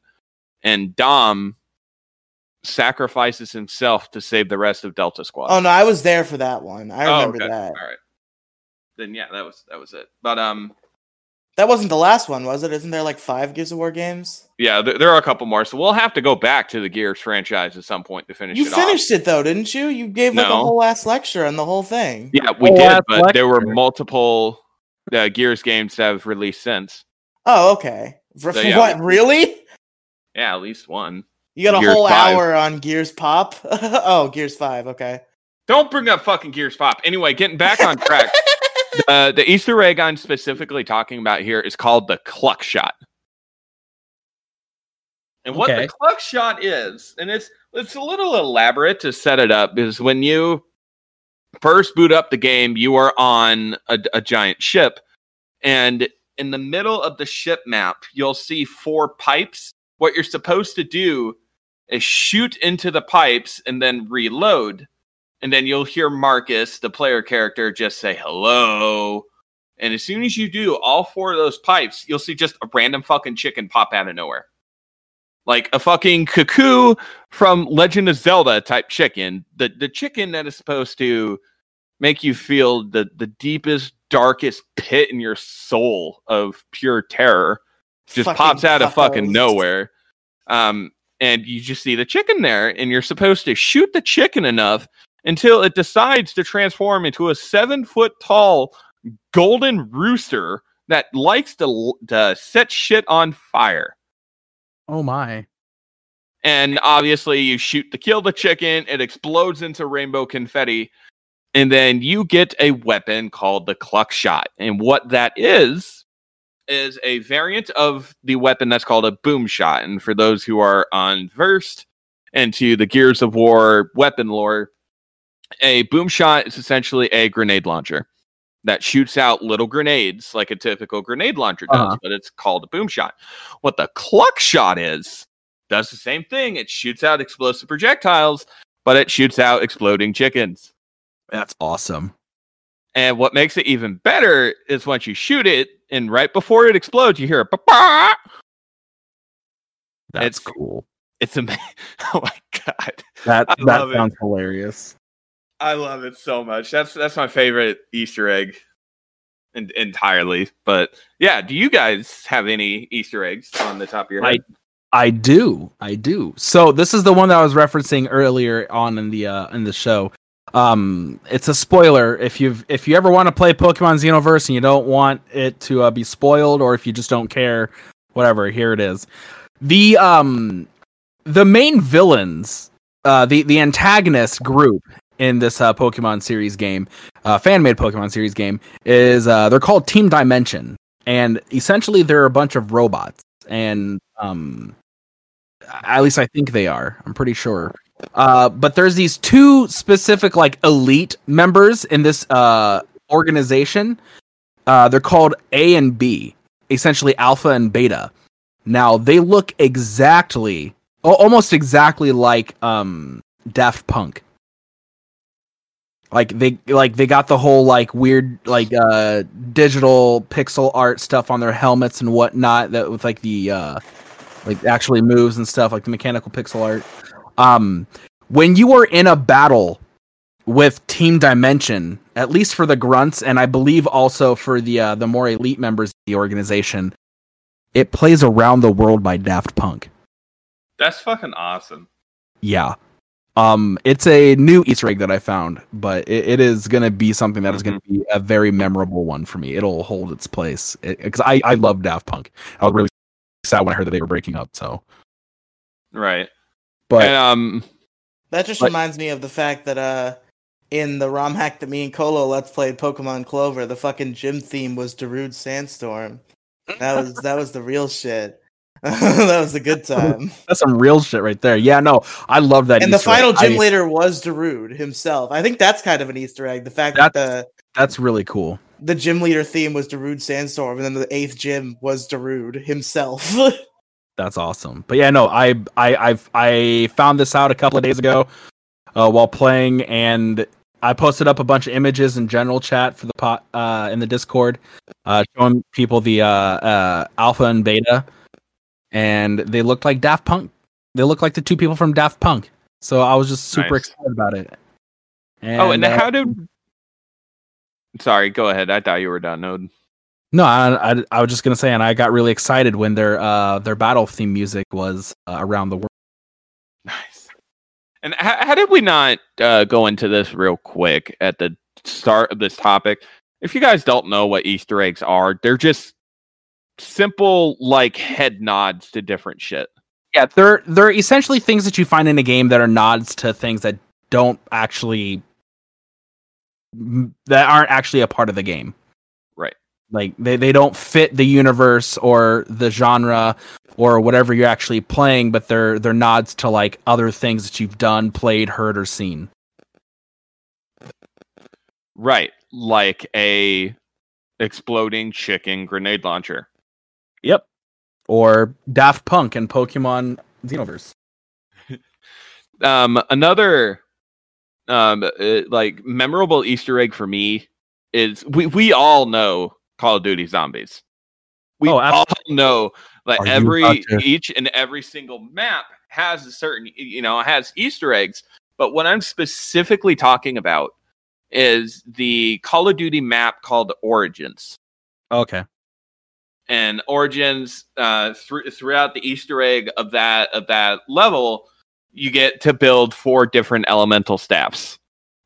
and Dom sacrifices himself to save the rest of Delta Squad. Oh no, I was there for that one. I Oh, remember okay. that. All right. Then yeah, that was that was it. But um That wasn't the last one, was it? Isn't there like five Gears of War games? Yeah, there, there are a couple more, so we'll have to go back to the Gears franchise at some point to finish You it finished it though, didn't you? You gave like a whole last lecture on the whole thing. Yeah, we did, that's but there were multiple uh, Gears games that have released since. Oh, okay. For, So, yeah. what? Really? Yeah, at least one. You got a Gears whole 5. hour on Gears Pop? oh, Gears Five. Okay. Don't bring up fucking Gears Pop. Anyway, getting back on track. uh, the Easter egg I'm specifically talking about here is called the Cluck Shot. And what Okay. the Cluck Shot is, and it's it's a little elaborate to set it up, is when you first boot up the game, you are on a, a giant ship, and in the middle of the ship map, you'll see four pipes. What you're supposed to do is shoot into the pipes and then reload. And then you'll hear Marcus, the player character, just say hello. And as soon as you do all four of those pipes, you'll see just a random fucking chicken pop out of nowhere. Like a fucking Cucco from Legend of Zelda type chicken. The the chicken that is supposed to make you feel the the deepest, darkest pit in your soul of pure terror just Fucking pops out of fucking nowhere. Um, and you just see the chicken there, and you're supposed to shoot the chicken enough until it decides to transform into a seven foot tall golden rooster that likes to, to set shit on fire. Oh my. And obviously, you shoot to kill the chicken, it explodes into rainbow confetti, and then you get a weapon called the cluck shot. And what that is, is a variant of the weapon that's called a boom shot. And for those who are unversed into the Gears of War weapon lore, a boom shot is essentially a grenade launcher that shoots out little grenades like a typical grenade launcher does, Uh-huh. but it's called a boom shot. What the cluck shot is, does the same thing. It shoots out explosive projectiles, but it shoots out exploding chickens. That's awesome. And what makes it even better is once you shoot it, and right before it explodes, you hear a pa That's It's- cool. It's amazing. Oh my god, That I that love it. sounds hilarious. I love it so much. That's that's my favorite Easter egg, en- entirely. But yeah, do you guys have any Easter eggs on the top of your head? I do. I do. So this is the one that I was referencing earlier on in the uh in the show. Um it's a spoiler if you've if you ever want to play Pokemon Xenoverse and you don't want it to uh, be spoiled or if you just don't care whatever, here it is. The um the main villains uh the the antagonist group in this uh, Pokemon series game, uh fan made Pokemon series game is uh they're called Team Dimension and essentially they're a bunch of robots and um at least I think they are. I'm pretty sure. Uh, but there's these two specific like elite members in this uh organization. Uh, they're called A and B, essentially Alpha and Beta. Now they look exactly, almost exactly like um Daft Punk. Like they like they got the whole like weird like uh digital pixel art stuff on their helmets and whatnot that with like the uh like actually moves and stuff like the mechanical pixel art. Um when you are in a battle with team dimension at least for the grunts and i believe also for the uh, the more elite members of the organization it plays around the world by daft punk. That's fucking awesome. yeah um it's a new easter egg that i found but it, it is gonna be something that is gonna be a very memorable one for me it'll hold its place because i i love daft punk i was really sad when i heard that they were breaking up so Right. but and, um, That just But- reminds me of the fact that uh in the ROM hack that me and Colo let's played Pokemon Clover, the fucking gym theme was Darude Sandstorm. That was that was the real shit. that was a good time. That's some real shit right there. Yeah, no, I love that. and the Easter egg. final gym I- leader was Darude himself. I think that's kind of an Easter egg. The fact that the that's really cool. the gym leader theme was Darude Sandstorm, and then the eighth gym was Darude himself. That's awesome. But yeah, no, I I I've I found this out a couple of days ago uh, while playing, and I posted up a bunch of images in general chat for the pot uh, in the Discord, uh, showing people the uh, uh, alpha and beta, and they looked like Daft Punk. They looked like the two people from Daft Punk. So I was just super Nice. excited about it. oh, and uh, how did? Sorry, go ahead. I thought you were done. No, No, I, I, I was just gonna say, and I got really excited when their uh their battle theme music was uh, around the world. Nice. And how, how did we not uh, go into this real quick at the start of this topic? If you guys don't know what Easter eggs are, they're just simple like head nods to different shit. Yeah, they're they're essentially things that you find in a game that are nods to things that don't actually that aren't actually a part of the game. Right. Like they, they don't fit the universe or the genre or whatever you're actually playing, but they're they're nods to like other things that you've done, played, heard, or seen. Right. Like a exploding chicken grenade launcher. Yep. Or Daft Punk and Pokemon Xenoverse. Um, another um uh, like memorable Easter egg for me is we we all know Call of Duty Zombies. We Oh, all know that Are every each and every single map has a certain you know has Easter eggs. But what I'm specifically talking about is the Call of Duty map called Origins. Okay. And origins uh, thr- throughout the Easter egg of that of that level, you get to build four different elemental staffs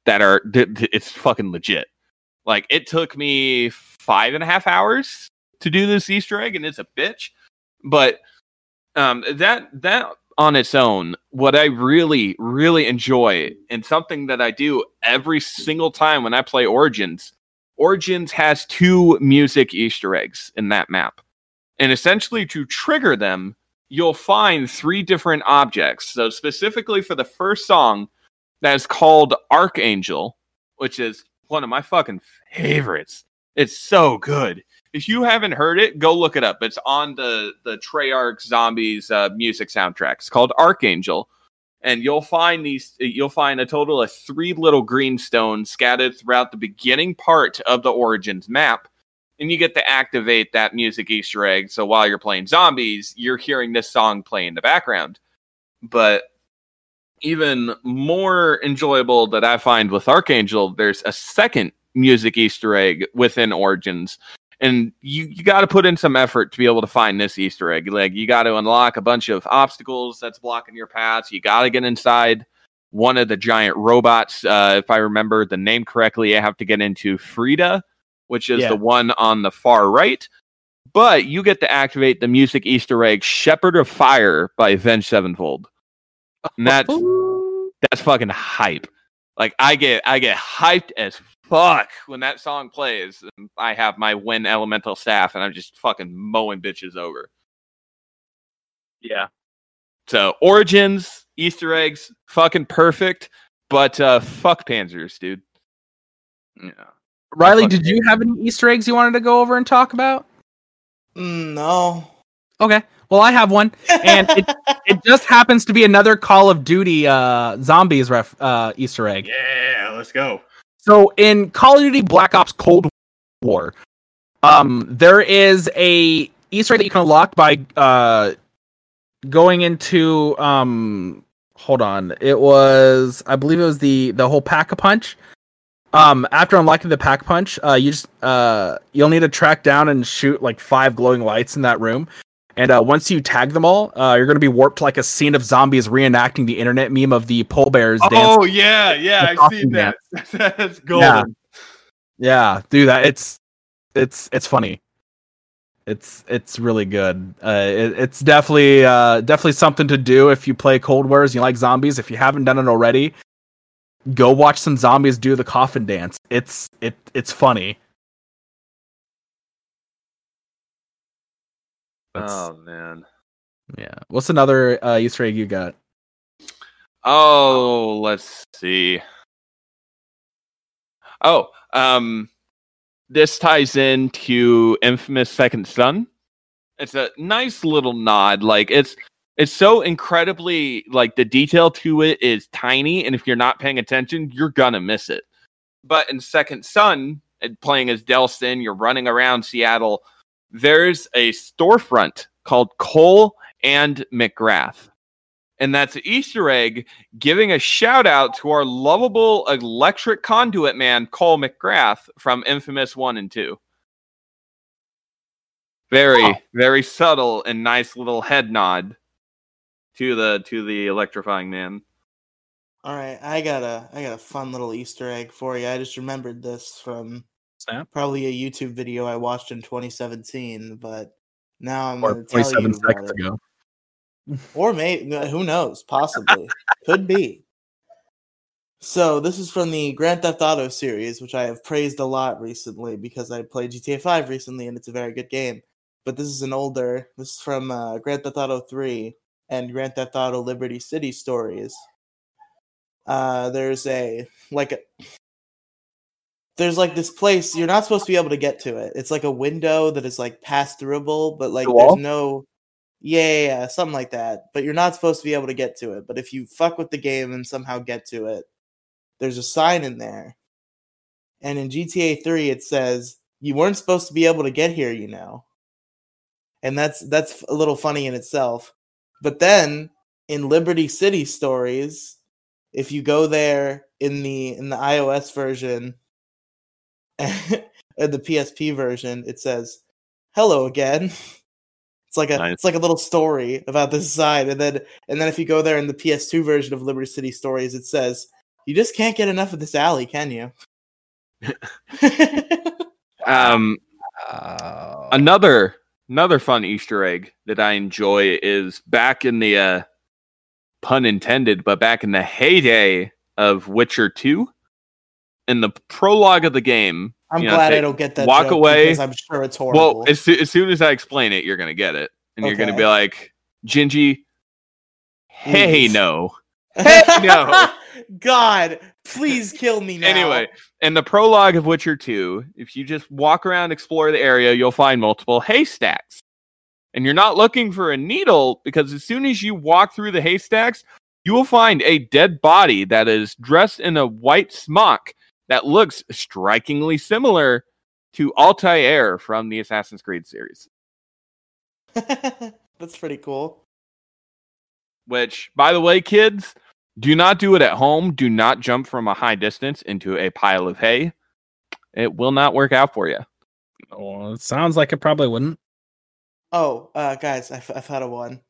that are th- th- it's fucking legit. Like it took me five and a half hours to do this Easter egg, and it's a bitch. But um, that that on its own, what I really really enjoy, and something that I do every single time when I play Origins, Origins has two music Easter eggs in that map. And essentially, to trigger them, you'll find three different objects. So, specifically for the first song, that is called Archangel, which is one of my fucking favorites. It's so good. If you haven't heard it, go look it up. It's on the the Treyarch Zombies uh, music soundtrack. It's called Archangel, and you'll find these. You'll find a total of three little green stones scattered throughout the beginning part of the Origins map, and you get to activate that music Easter egg. So while you're playing zombies, you're hearing this song play in the background. But even more enjoyable that I find with Archangel, there's a second music Easter egg within Origins. And you, you got to put in some effort to be able to find this Easter egg. Like, you got to unlock a bunch of obstacles that's blocking your paths. You got to get inside one of the giant robots. Uh, if I remember the name correctly, I have to get into Frida, which is Yeah. the one on the far right. But you get to activate the music Easter egg Shepherd of Fire by Avenged Sevenfold. And that's that's fucking hype. Like I get I get hyped as fuck when that song plays. And I have my Win Elemental staff and I'm just fucking mowing bitches over. Yeah. So Origins, Easter eggs, fucking perfect. But uh fuck Panzers, dude. Yeah. Riley, did you have any Easter eggs you wanted to go over and talk about? No. Okay. Well, I have one, and it it just happens to be another Call of Duty uh, zombies ref uh, Easter egg. Yeah, let's go. So in Call of Duty Black Ops Cold War, um, there is a Easter egg that you can unlock by uh, going into um, hold on, it was I believe it was the the whole pack a punch. Um, after unlocking the pack punch, uh, you just uh, you'll need to track down and shoot like five glowing lights in that room. And uh, once you tag them all, uh, you're going to be warped to like a scene of zombies reenacting the internet meme of the pallbearers dance. Oh yeah, yeah, I've seen that. That's golden. Yeah, do that. It's it's it's funny. It's it's really good. Uh, it, it's definitely uh, definitely something to do if you play Cold Wars. You like zombies. If you haven't done it already, go watch some zombies do the coffin dance. It's it it's funny. That's- Oh man. yeah. What's another uh, Easter egg you got? Oh, let's see. Oh, um, this ties into Infamous Second Son. It's a nice little nod. Like it's it's so incredibly like the detail to it is tiny, and if you're not paying attention, you're gonna miss it. But in Second Son, playing as Delsin, you're running around Seattle. There's a storefront called Cole and McGrath. And that's an Easter egg giving a shout out to our lovable electric conduit man, Cole McGrath from Infamous 1 and 2. Very, Oh. very subtle and nice little head nod to the to the electrifying man. All right, I got a I got a fun little Easter egg for you. I just remembered this from Snap. probably a YouTube video I watched in 2017, but now I'm Or going to tell you 27 about seconds ago. Or maybe who knows? Possibly could be. So this is from the Grand Theft Auto series, which I have praised a lot recently because I played GTA 5 recently, and it's a very good game. But this is an older. This is from uh, Grand Theft Auto 3 and Grand Theft Auto Liberty City Stories. Uh, there's a like a there's like this place you're not supposed to be able to get to it. It's like a window that is like pass throughable, but like The there's no yeah, yeah, yeah, something like that. But you're not supposed to be able to get to it. But if you fuck with the game and somehow get to it, there's a sign in there. And in GTA 3 it says you weren't supposed to be able to get here, you know. And that's that's a little funny in itself. But then in Liberty City stories, if you go there in the in the iOS version the PSP version, it says "Hello again." It's like a Nice. it's like a little story about this side, and then and then if you go there in the PS2 version of Liberty City Stories, it says you just can't get enough of this alley, can you? Um, Uh, another another fun Easter egg that I enjoy is back in the uh, pun intended, but back in the heyday of Witcher Two, in the prologue of the game. I'm you know, glad take- I don't get that. walk away- because I'm sure it's horrible. Well, as, as soon as I explain it, you're gonna get it, and you're gonna be like, Gingy, hey no. no. God, please kill me now. Anyway, in the prologue of Witcher 2, if you just walk around, explore the area, you'll find multiple haystacks. And you're not looking for a needle because as soon as you walk through the haystacks, you will find a dead body that is dressed in a white smock that looks strikingly similar to Altair from the Assassin's Creed series. that's pretty cool. Which, by the way, kids, do not do it at home. Do not jump from a high distance into a pile of hay. It will not work out for you. well, it sounds like it probably wouldn't. Oh, uh, guys, I thought I've had a one.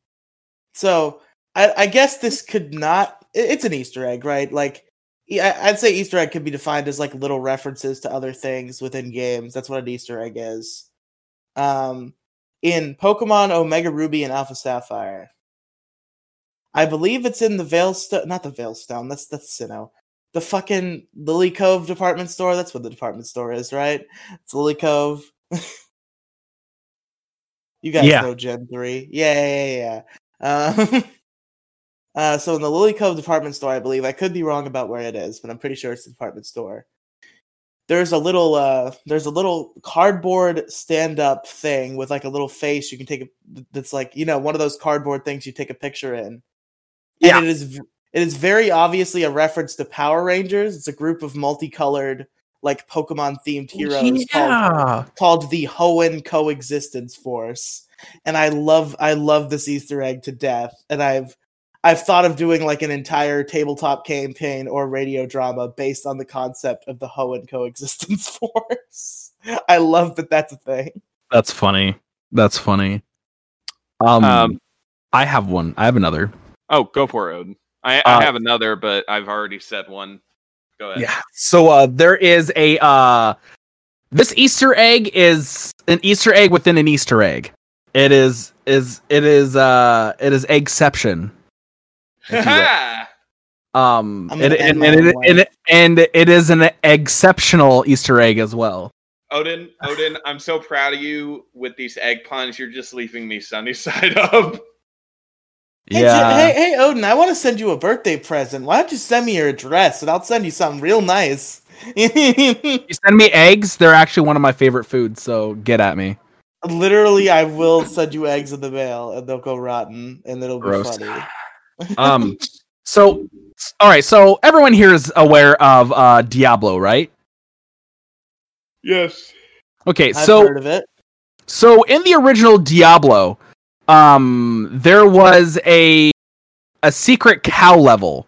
So I, I guess this could not. i- It's an Easter egg, right? Like, I- I'd say Easter egg could be defined as like little references to other things within games. That's what an Easter egg is. Um, in Pokemon Omega Ruby and Alpha Sapphire, I believe it's in the Veilstone. Not the Veilstone. That's that's Sinnoh. The fucking Lilycove department store. That's what the department store is, right? It's Lilycove. you guys Yeah. know Gen 3. Yeah, yeah, yeah. yeah. Um, uh, so in the Lilycove department store, I believe, I could be wrong about where it is, but I'm pretty sure it's the department store. There's a little uh there's a little cardboard stand-up thing with like a little face you can take a that's like, you know, one of those cardboard things you take a picture in. Yeah. And it is it is very obviously a reference to Power Rangers. It's a group of multicolored like Pokemon themed heroes called called the Hoenn Coexistence Force, and I love I love this Easter egg to death. And I've I've thought of doing like an entire tabletop campaign or radio drama based on the concept of the Hoenn Coexistence Force. I love that that's a thing. That's funny. That's funny. Um, Um, I have one. I have another. Oh, go for it, Odin. I, Uh, have another, but I've already said one. Go ahead. Yeah. So uh there is a uh this Easter egg is an Easter egg within an Easter egg. It is is it is uh it is eggception. If you will. Um I'm it, gonna end and, and, it, and, it, and it is an exceptional Easter egg as well. Odin, Odin, I'm so proud of you with these egg puns. You're just leaving me sunny side up. Hey, J- hey, hey, Odin, I want to send you a birthday present. Why don't you send me your address and I'll send you something real nice. You send me eggs, they're actually one of my favorite foods, so get at me. Literally, I will send you eggs in the mail and they'll go rotten and it'll be Gross. funny. Um so all right, so everyone here is aware of uh Diablo, right? Yes. Okay, I've so heard of it. So in the original Diablo, um, there was a a secret cow level.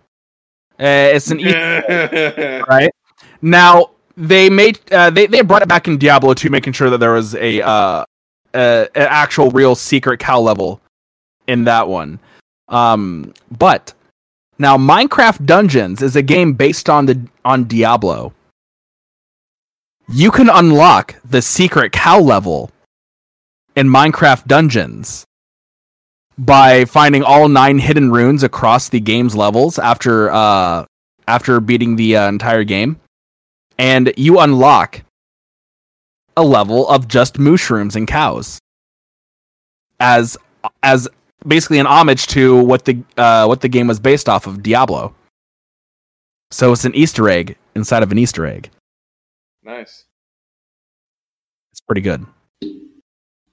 Uh, it's an Easter right now. They made uh, they they brought it back in Diablo 2, making sure that there was a uh, a, an actual real secret cow level in that one. Um, but now Minecraft Dungeons is a game based on the on Diablo. You can unlock the secret cow level in Minecraft Dungeons by finding all nine hidden runes across the game's levels after uh after beating the uh, entire game and you unlock a level of just mushrooms and cows as as basically an homage to what the uh what the game was based off of Diablo so it's an easter egg inside of an easter egg Nice. It's pretty good.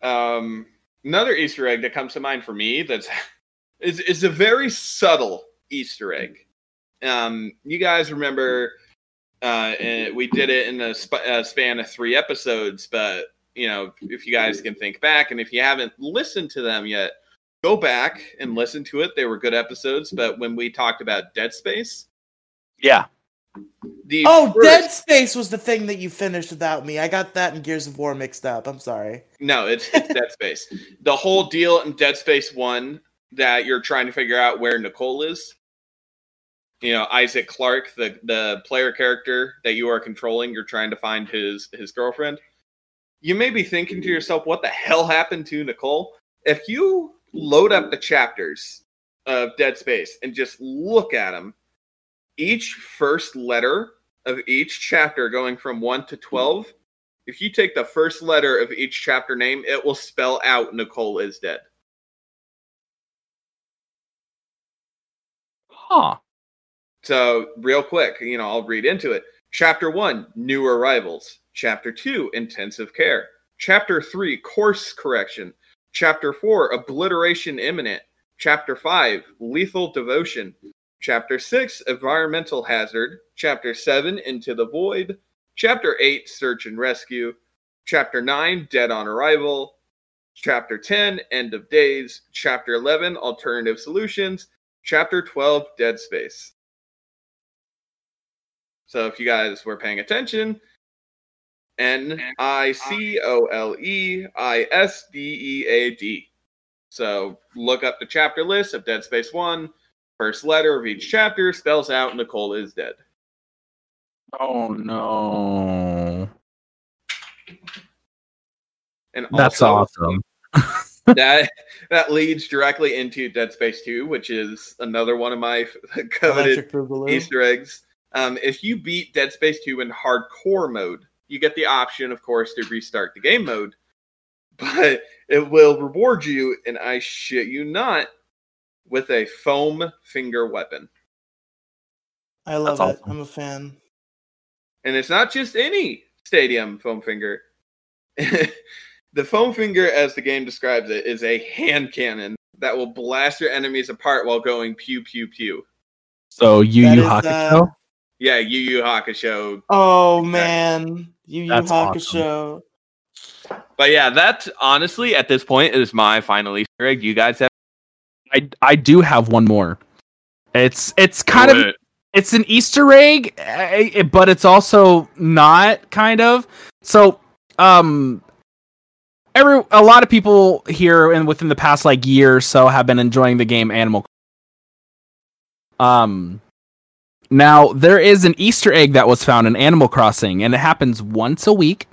Um, another Easter egg that comes to mind for me that's is is a very subtle Easter egg. Um, you guys remember uh, we did it in a sp- uh, span of three episodes, but you know if you guys can think back, and if you haven't listened to them yet, go back and listen to it. They were good episodes. But when we talked about Dead Space, Yeah. the Oh, first- Dead Space was the thing that you finished without me. I got that and Gears of War mixed up. I'm sorry. No, it's, it's Dead Space. The whole deal in Dead Space One that you're trying to figure out where Nicole is. You know, Isaac Clark, the the player character that you are controlling, you're trying to find his his girlfriend. You may be thinking to yourself, "What the hell happened to Nicole?" If you load up the chapters of Dead Space and just look at them, each first letter of each chapter, going from one to twelve, if you take the first letter of each chapter name, it will spell out Nicole is dead. Huh. So, real quick, you know, I'll read into it. Chapter one, new arrivals. Chapter two, intensive care. Chapter three, course correction. Chapter four, obliteration imminent. Chapter five, lethal devotion. Chapter six, environmental hazard. Chapter seven, into the void. Chapter eight, search and rescue. Chapter nine, dead on arrival. Chapter 10, end of days. Chapter 11, alternative solutions. Chapter 12, dead space. So if you guys were paying attention, N I C O L E I S D E A D. So look up the chapter list of Dead Space 1. First letter of each chapter spells out Nicole is dead. Oh no. And That's also, awesome. that that leads directly into Dead Space 2, which is another one of my coveted Easter eggs. Um, if you beat Dead Space 2 in hardcore mode, you get the option, of course, to restart the game mode, but it will reward you, and I shit you not, with a foam finger weapon. I love That's it. awesome. I'm a fan. And it's not just any stadium foam finger. the foam finger, as the game describes it, is a hand cannon that will blast your enemies apart while going pew pew pew. So Yu Yu is, Hakusho. uh, Yeah, Yu Yu Hakusho Oh man, Yu Yu That's Hakusho. But yeah, that honestly at this point is my final Easter egg. You guys have I I do have one more. It's it's kind of it. it's an Easter egg, eh, eh, but it's also not kind of. So, um, every a lot of people here and within the past like year or so have been enjoying the game Animal. Um, now there is an Easter egg that was found in Animal Crossing, and it happens once a week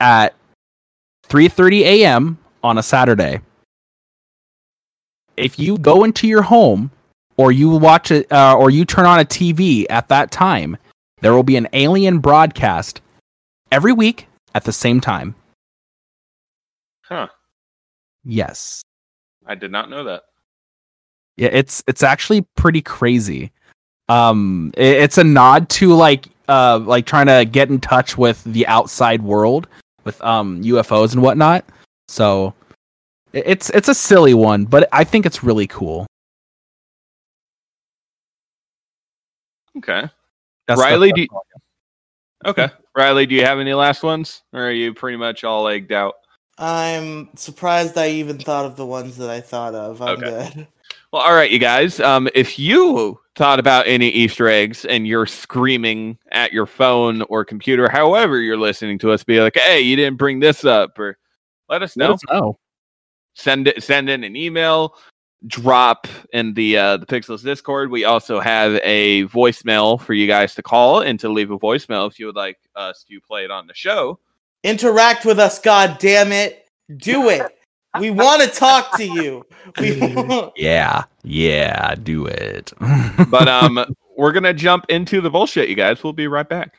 at 3:30 a.m. on a Saturday. If you go into your home or you watch it uh, or you turn on a TV at that time, there will be an alien broadcast every week at the same time. Huh. Yes. I did not know that. Yeah, it's it's actually pretty crazy. Um i- it's a nod to like uh like trying to get in touch with the outside world with um UFOs and whatnot. So i- it's it's a silly one, but I think it's really cool. Okay. That's Riley, do you- Okay. Riley, do you have any last ones? Or are you pretty much all egged out? I'm surprised I even thought of the ones that I thought of. I'm Okay. good. Well, all right, you guys. Um, if you thought about any Easter eggs and you're screaming at your phone or computer, however you're listening to us, be like, "Hey, you didn't bring this up," or let us Let know. us know. Send it. Send in an email. Drop in the uh, the Pixels Discord. We also have a voicemail for you guys to call and to leave a voicemail if you would like us to play it on the show. Interact with us, god damn it. Do it. We want to talk to you. We want- Yeah, yeah, do it. But um, we're gonna jump into the bullshit, you guys. We'll be right back.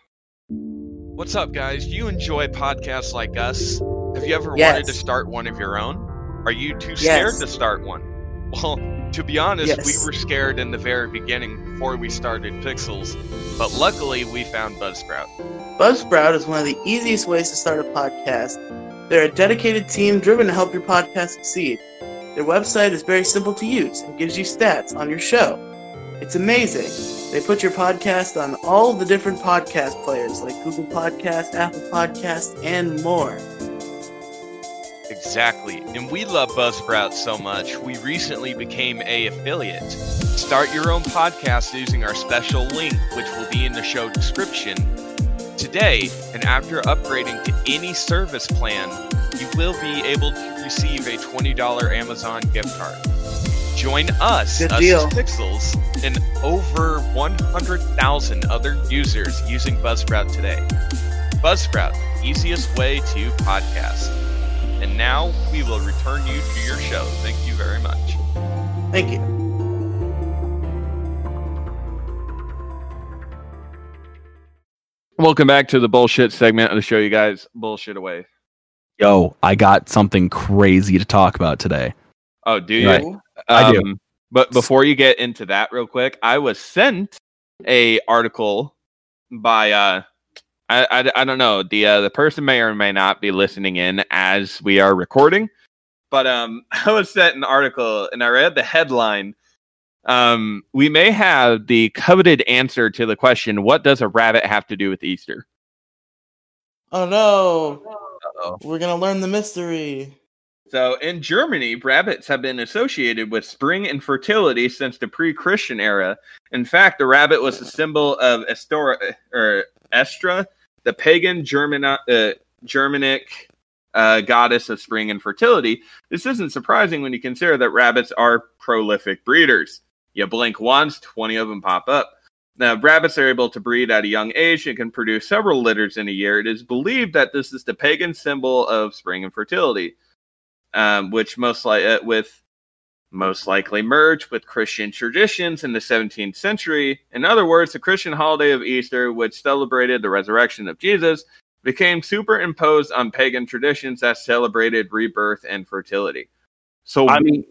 What's up, guys? Do you enjoy podcasts like us? Have you ever wanted to start one of your own? Are you too scared Yes. to start one? Well, to be honest, we were scared in the very beginning before we started Pixels, but luckily we found Buzzsprout. Buzzsprout is one of the easiest ways to start a podcast. They're a dedicated team driven to help your podcast succeed. Their website is very simple to use and gives you stats on your show. It's amazing. They put your podcast on all the different podcast players like Google Podcast, Apple Podcast, and more. Exactly. And we love Buzzsprout so much, we recently became a affiliate. Start your own podcast using our special link, which will be in the show description. Today, and after upgrading to any service plan, you will be able to receive a $20 Amazon gift card. Join us, Good us deal. Pixels, and over 100,000 other users using Buzzsprout today. Buzzsprout, easiest way to podcast. And now we will return you to your show. Thank you very much. Thank you. Welcome back to the bullshit segment of the show, you guys. Bullshit away. Yo, I got something crazy to talk about today. Oh, do you? Right. I do. Um, But before you get into that, real quick, I was sent a article by uh, I, I, I don't know the uh, the person may or may not be listening in as we are recording, but um, I was sent an article and I read the headline. Um, we may have the coveted answer to the question: What does a rabbit have to do with Easter? Oh no. Uh-oh. We're gonna learn the mystery. So, in Germany, rabbits have been associated with spring and fertility since the pre-Christian era. In fact, the rabbit was a symbol of Estora or Estra, the pagan German, uh, Germanic uh, goddess of spring and fertility. This isn't surprising when you consider that rabbits are prolific breeders. You blink once, 20 of them pop up. Now, rabbits are able to breed at a young age and can produce several litters in a year. It is believed that this is the pagan symbol of spring and fertility um, which most like uh, with most likely merged with Christian traditions in the 17th century. In other words, the Christian holiday of Easter, which celebrated the resurrection of Jesus, became superimposed on pagan traditions that celebrated rebirth and fertility. So I mean,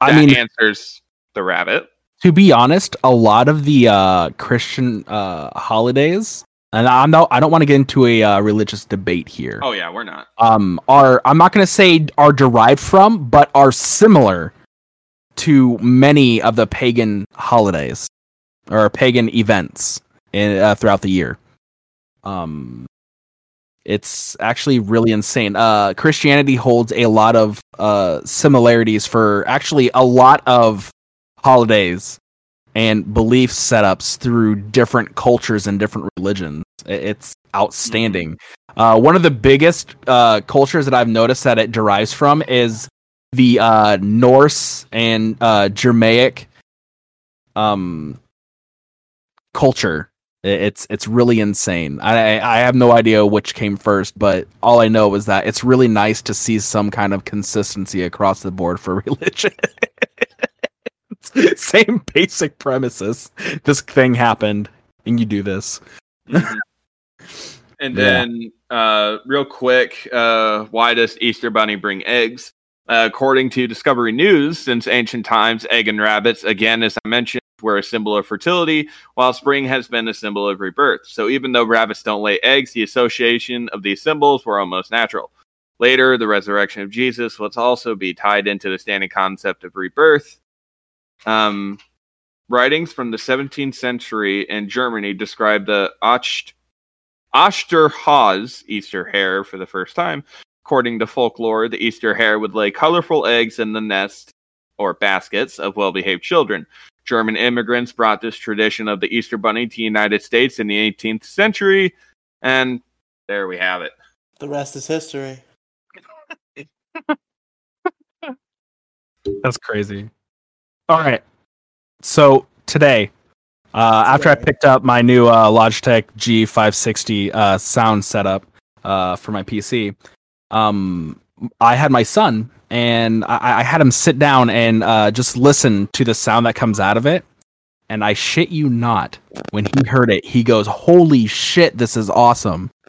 that I mean, answers the rabbit. To be honest, a lot of the uh, Christian uh, holidays, and I'm not, I don't want to get into a uh, religious debate here. Oh yeah, we're not. um are I'm not going to say are derived from, but are similar to many of the pagan holidays or pagan events in, uh, throughout the year. Um, it's actually really insane. Uh, Christianity holds a lot of uh, similarities for actually a lot of holidays and belief setups through different cultures and different religions. It's outstanding. Uh, one of the biggest uh, cultures that I've noticed that it derives from is the uh, Norse and uh, Germanic um, culture. It's it's really insane. I I have no idea which came first, but all I know is that it's really nice to see some kind of consistency across the board for religion. Same basic premises. This thing happened, and you do this. Mhm. and Yeah. then, uh, real quick, uh, why does Easter Bunny bring eggs? Uh, according to Discovery News, since ancient times, egg and rabbits, again, as I mentioned, were a symbol of fertility, while spring has been a symbol of rebirth. So even though rabbits don't lay eggs, the association of these symbols were almost natural. Later, the resurrection of Jesus was also be tied into the standing concept of rebirth. Um, writings from the 17th century in Germany describe the Ocht Osterhase Easter hare for the first time. According to folklore, the Easter hare would lay colorful eggs in the nest or baskets of well behaved children. German immigrants brought this tradition of the Easter bunny to the United States in the 18th century, and there we have it. The rest is history. That's crazy. All right. So today, uh, after I picked up my new uh, Logitech G560 uh, sound setup uh, for my PC, um, I had my son and I, I had him sit down and uh, just listen to the sound that comes out of it. And I shit you not, when he heard it, he goes, "Holy shit, this is awesome!"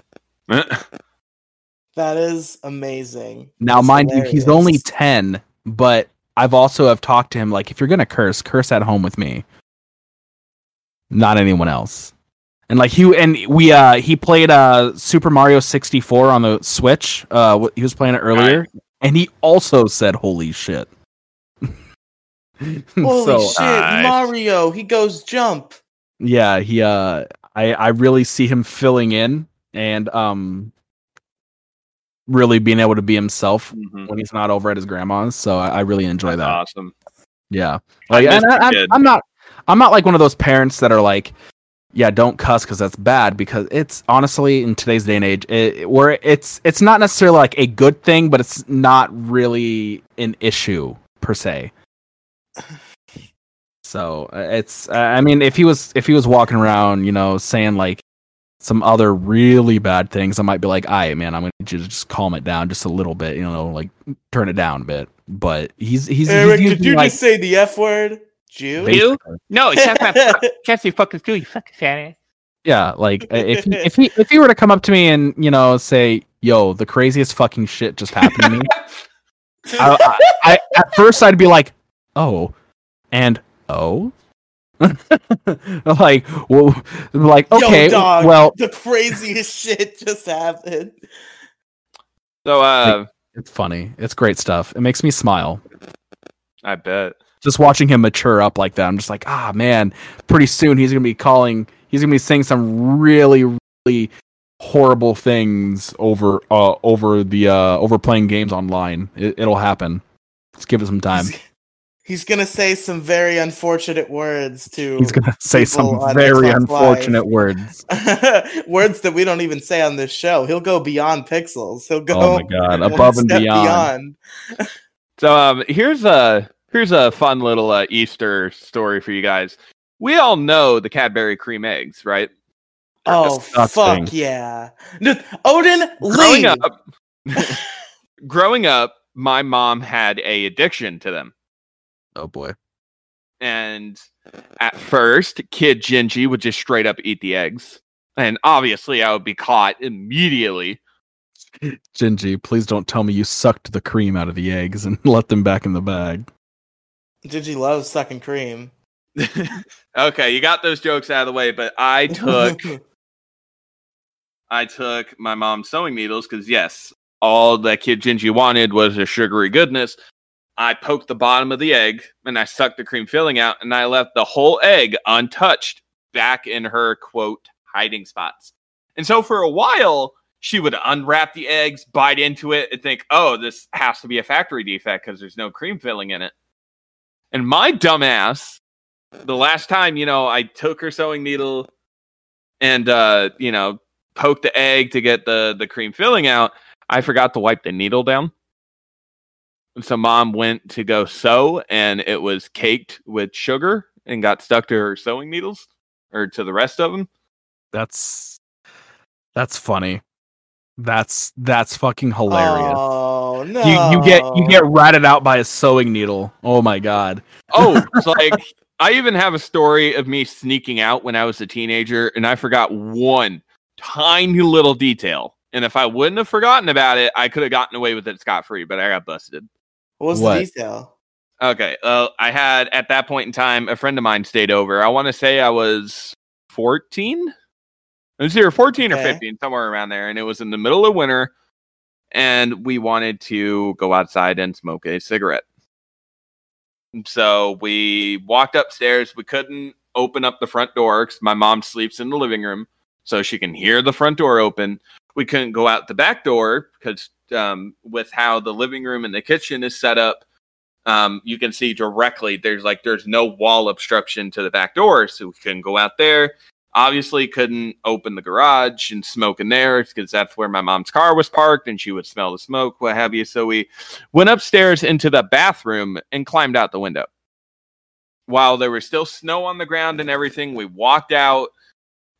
That is amazing. Now, That's mind you, he's only 10, but I've also have talked to him like if you're going to curse, curse at home with me. Not anyone else. And like he and we uh he played uh Super Mario 64 on the Switch. Uh he was playing it earlier and he also said holy shit. Holy So, shit, nice. Mario! He goes jump. yeah, he uh I I really see him filling in and um really being able to be himself Mhm. when he's not over at his grandma's. So I, I really enjoy That's that. awesome. Yeah. I Like, miss and I, kid. am not, I'm not like one of those parents that are like, yeah, don't cuss because that's bad. Because it's honestly in today's day and age, it, where it's it's not necessarily like a good thing, but it's not really an issue per se. So uh, it's, I mean, if he was if he was walking around, you know, saying like some other really bad things, I might be like, all right, man, I'm gonna need you to just calm it down just a little bit, you know, like turn it down a bit." But he's he's, Eric, he's did you like, just say the F word? Jew? You? No, it's not can't say fucking school, you fucking fat. Yeah, like uh, if he, if he if he were to come up to me and you know say, "Yo, the craziest fucking shit just happened to me," I, I, I at first I'd be like, "Oh," and "Oh," like, well, like okay, Yo, dog, well, the craziest shit just happened. So uh it's funny. It's great stuff. It makes me smile I bet. just watching him mature up like that. I'm just like, ah, man. Pretty soon he's gonna be calling. He's gonna be saying some really, really horrible things over uh over the uh over playing games online. It, it'll happen. Let's give it some time. He's, he's gonna say some very unfortunate words to He's gonna say some very Xbox unfortunate Live. words. words that we don't even say on this show. He'll go beyond pixels. He'll go Oh my god, above and step beyond. So um here's a here's a fun little uh, Easter story for you guys. We all know the Cadbury cream eggs, right? Oh disgusting. fuck yeah, No, Odin, Growing leave. up growing up, my mom had a addiction to them. Oh boy. And at first, kid Gingy would just straight up eat the eggs. And obviously I would be caught immediately. Gingy, please don't tell me you sucked the cream out of the eggs and let them back in the bag. Gigi loves sucking cream. okay, you got those jokes out of the way, but I took I took my mom's sewing needles because yes, all that kid Gingy wanted was a sugary goodness. I poked the bottom of the egg and I sucked the cream filling out, and I left the whole egg untouched back in her quote hiding spots. And so for a while, she would unwrap the eggs, bite into it, and think, "Oh, this has to be a factory defect because there's no cream filling in it." And my dumbass, the last time you know, I took her sewing needle and uh, you know poked the egg to get the the cream filling out. I forgot to wipe the needle down. And so mom went to go sew and it was caked with sugar and got stuck to her sewing needles or to the rest of them. That's that's funny. That's that's fucking hilarious. Oh no! You you get you get ratted out by a sewing needle. Oh my god. Oh, it's like I even have a story of me sneaking out when I was a teenager and I forgot one tiny little detail. And if I wouldn't have forgotten about it, I could have gotten away with it scot free, but I got busted. What was What? the detail? Okay. Well, I had at that point in time a friend of mine stayed over. I want to say I was 14. I was either 14 or 15, somewhere around there. And it was in the middle of winter. And we wanted to go outside and smoke a cigarette. So we walked upstairs. We couldn't open up the front door because my mom sleeps in the living room. So she can hear the front door open. We couldn't go out the back door because um, with how the living room and the kitchen is set up, um, you can see directly there's like there's no wall obstruction to the back door so we couldn't go out there. Obviously couldn't open the garage and smoke in there because that's where my mom's car was parked and she would smell the smoke what have you. So we went upstairs into the bathroom and climbed out the window. While there was still snow on the ground and everything we walked out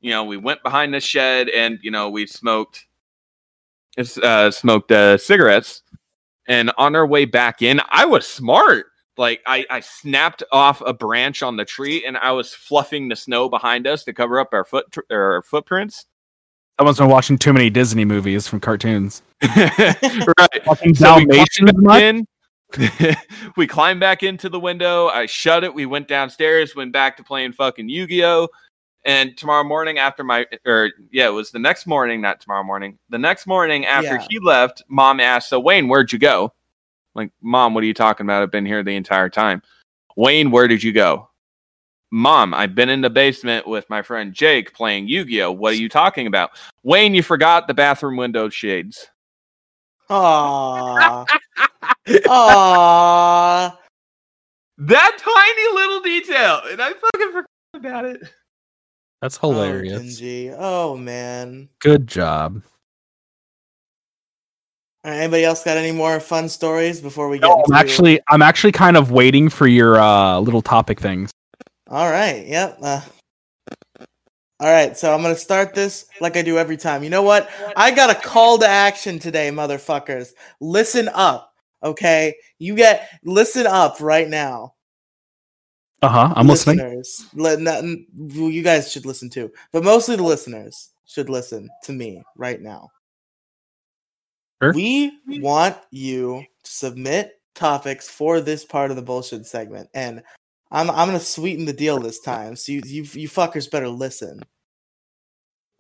you know we went behind the shed and you know we smoked uh, smoked uh, cigarettes and on our way back in, I was smart. Like I, I snapped off a branch on the tree and I was fluffing the snow behind us to cover up our foot our footprints. Someone's been watching too many Disney movies from cartoons. right. Fucking So we Dalmatians much? in. we climbed back into the window. I shut it. We went downstairs, went back to playing fucking Yu-Gi-Oh! And tomorrow morning after my, or yeah, it was the next morning, not tomorrow morning. The next morning after Yeah. he left, mom asked, "So Wayne, where'd you go?" Like, mom, what are you talking about? I've been here the entire time. Wayne, where did you go? Mom, I've been in the basement with my friend Jake playing Yu Gi Oh. What are you talking about? Wayne, you forgot the bathroom window shades. Aww. Aww. That tiny little detail, and I fucking forgot about it. That's Oh, hilarious. Gingy. Oh man. Good job. All right, anybody else got any more fun stories before we get No, into I'm actually I'm actually kind of waiting for your uh, little topic things. All right. Yep. Uh, all right. So I'm gonna start this like I do every time. You know what? I got a call to action today, motherfuckers. Listen up. Okay. You get listen up right now. Uh huh. I'm listening. listeners. Li- not- well, you guys should listen too, but mostly the listeners should listen to me right now. Sure. We want you to submit topics for this part of the bullshit segment, and I'm I'm gonna sweeten the deal this time. So you you, you fuckers better listen.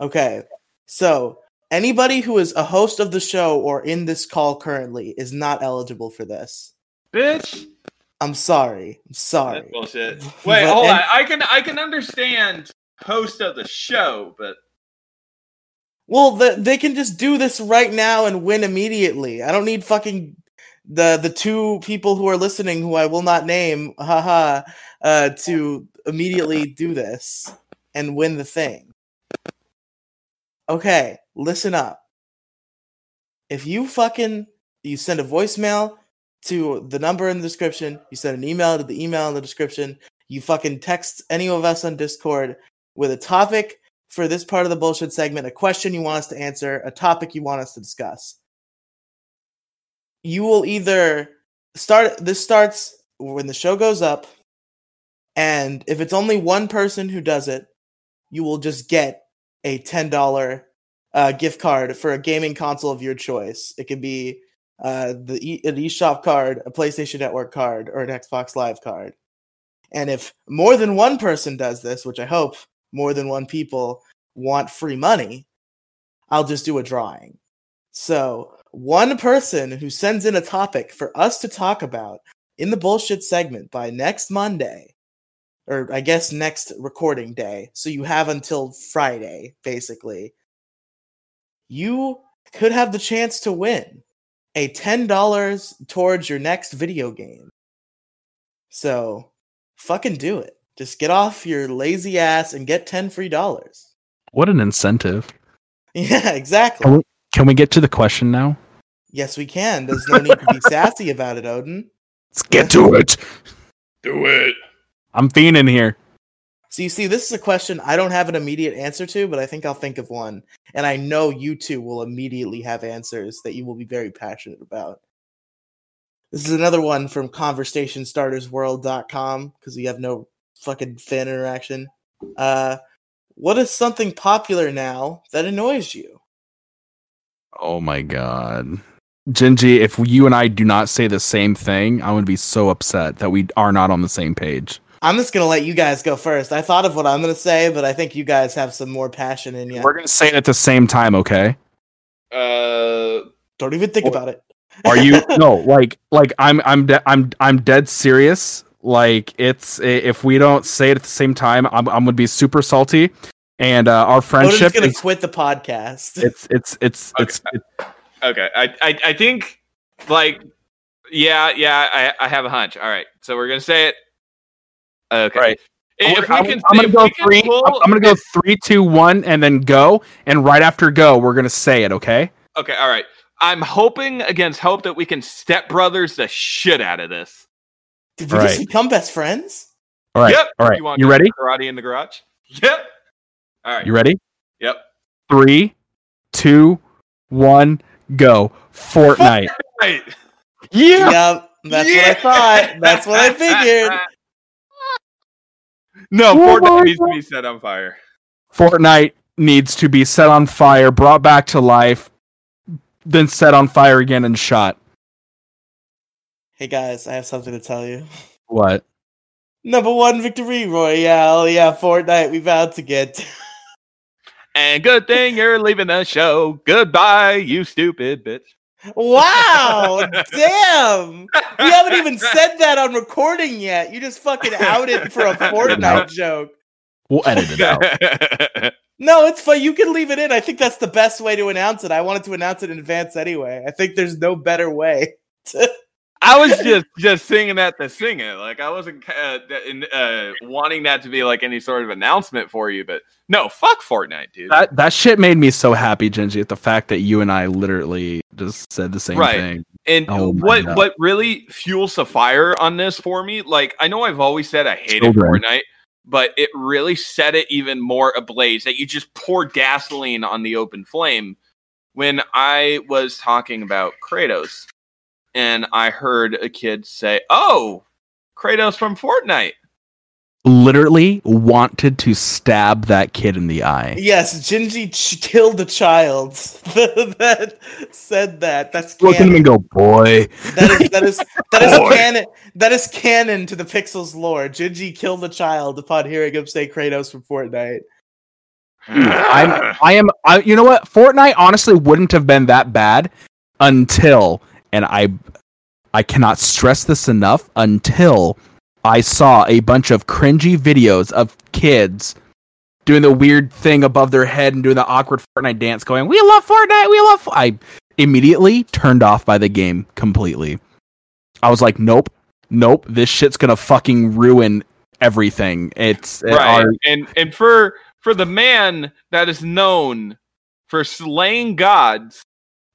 Okay, so anybody who is a host of the show or in this call currently is not eligible for this. Bitch. I'm sorry. I'm sorry. That's bullshit. But Wait, hold and- on. I can I can understand host of the show, but Well, the, they can just do this right now and win immediately. I don't need fucking the the two people who are listening, who I will not name, haha, uh, to immediately do this and win the thing. Okay, listen up. If you fucking you send a voicemail to the number in the description, you send an email to the email in the description, you fucking text any of us on Discord with a topic for this part of the bullshit segment, a question you want us to answer, a topic you want us to discuss. You will either start this starts when the show goes up, and if it's only one person who does it, you will just get a ten dollar uh, gift card for a gaming console of your choice. It can be uh, the e- an eShop card, a PlayStation Network card, or an Xbox Live card. And if more than one person does this, which I hope more than one people want free money, I'll just do a drawing. So, one person who sends in a topic for us to talk about in the bullshit segment by next Monday, or I guess next recording day, so you have until Friday, basically, you could have the chance to win a $10 towards your next video game. So, fucking do it. Just get off your lazy ass and get 10 free dollars. What an incentive. Yeah, exactly. Oh. Can we get to the question now? Yes, we can. There's no need to be sassy about it, Odin. Let's get to it. do it. I'm fiending here. So you see, this is a question I don't have an immediate answer to, but I think I'll think of one. And I know you two will immediately have answers that you will be very passionate about. This is another one from conversationstartersworld.com because we have no fucking fan interaction. Uh, what is something popular now that annoys you? Oh my god. Gingy, if you and I do not say the same thing, I'm gonna be so upset that we are not on the same page. I'm just gonna let you guys go first. I thought of what I'm gonna say, but I think you guys have some more passion in you. We're gonna say it at the same time, okay? Uh, Don't even think Well- about it. Are you no like like I'm I'm de- I'm I'm dead serious. Like it's if we don't say it at the same time, I'm I'm gonna be super salty, and uh, our Odin's friendship gonna is quit the podcast. it's it's it's it's, it's okay. I, I I think like yeah yeah I I have a hunch. All right, so we're gonna say it. Okay. Right. If we I'm, can, I'm gonna go three. pull- I'm, I'm gonna go three, two, one, and then go. And right after go, we're gonna say it. Okay. Okay, all right. I'm hoping against hope that we can step brothers the shit out of this. Did we just become best friends? All right. Yep. All right. want You ready? Karate in the garage. Yep. All right. You ready? Yep. Three, two, one, go. Fortnite. Right. yeah. Yep, that's Yeah. what I thought. That's what I figured. no, Oh Fortnite my needs to be set on fire. Fortnite needs to be set on fire, brought back to life, then set on fire again and shot. Hey guys, I have something to tell you. What? Number one victory royale. Yeah, Fortnite. We about to get. And good thing you're leaving the show. Goodbye, you stupid bitch. Wow! Damn! You haven't even said that on recording yet. You just fucking outed for a Fortnite joke. We'll edit it out. No, it's fine. You can leave it in. I think that's the best way to announce it. I wanted to announce it in advance anyway. I think there's no better way. to- I was just just singing that to sing it. Like I wasn't uh, in, uh, wanting that to be like any sort of announcement for you, but no, fuck Fortnite, dude. that that shit made me so happy, Gingy, at the fact that you and I literally just said the same Right. thing. And Oh what God. what really fuels the fire on this for me, like I know I've always said I hated Children. Fortnite, but it really set it even more ablaze that you just pour gasoline on the open flame when I was talking about Kratos and I heard a kid say, "Oh, Kratos from Fortnite." Literally wanted to stab that kid in the eye. yes, Gingy ch- killed a child that said that. That's Look at him and go, boy. That is that is that is canon. That is canon to the Pixels lore. Gingy killed a child upon hearing him say Kratos from Fortnite. Hmm, I'm I am I you know what? Fortnite honestly wouldn't have been that bad until and I I cannot stress this enough until I saw a bunch of cringy videos of kids doing the weird thing above their head and doing the awkward Fortnite dance going, "We love Fortnite. We love Fo-" I immediately turned off by the game completely. I was like, "Nope. Nope. This shit's going to fucking ruin everything." It's right and and for for the man that is known for slaying gods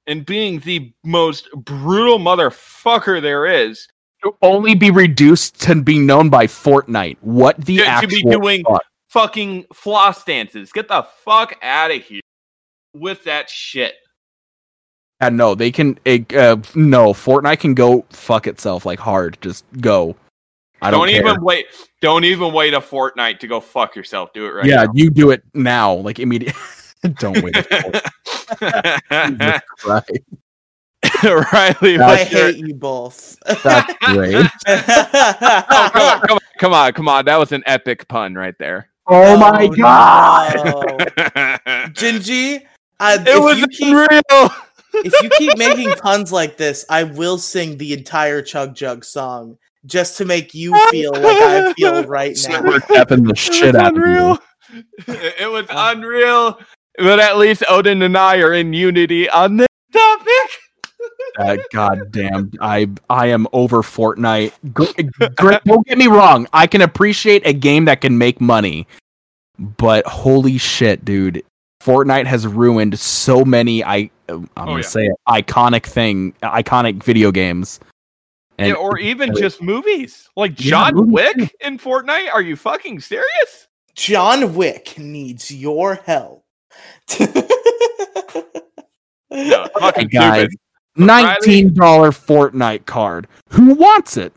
and being the most brutal motherfucker there is to only be reduced to being known by Fortnite. What the To- to actual be doing- fuck? fucking floss dances get the fuck out of here with that shit And no, they can. it, Uh, no, Fortnite can go fuck itself like hard. Just go. I don't, don't, even wait don't even wait a fortnight to go fuck yourself do it right yeah, you do it now, like immediately. don't wait. a now. Riely, I I what's your- hate you both. That's great. Oh, come on, come on, come on, come on! That was an epic pun right there. Oh my Oh, god! no. it Gingy, uh, if, was you keep, unreal. if you keep making puns like this, I will sing the entire Chug Jug song just to make you feel like I feel right now. We're tapping the shit out of you. It was unreal, but at least Odin and I are in unity on this topic. Uh, God damn, I I am over Fortnite. Gr- gr- don't get me wrong, I can appreciate a game that can make money, but holy shit, dude, Fortnite has ruined so many. I I'm gonna yeah. say it, iconic thing, iconic video games. And yeah, or even just movies like Yeah, John movies Wick in Fortnite. Are you fucking serious? John Wick needs your help. No, fucking guys, stupid. nineteen dollar Fortnite card. Who wants it?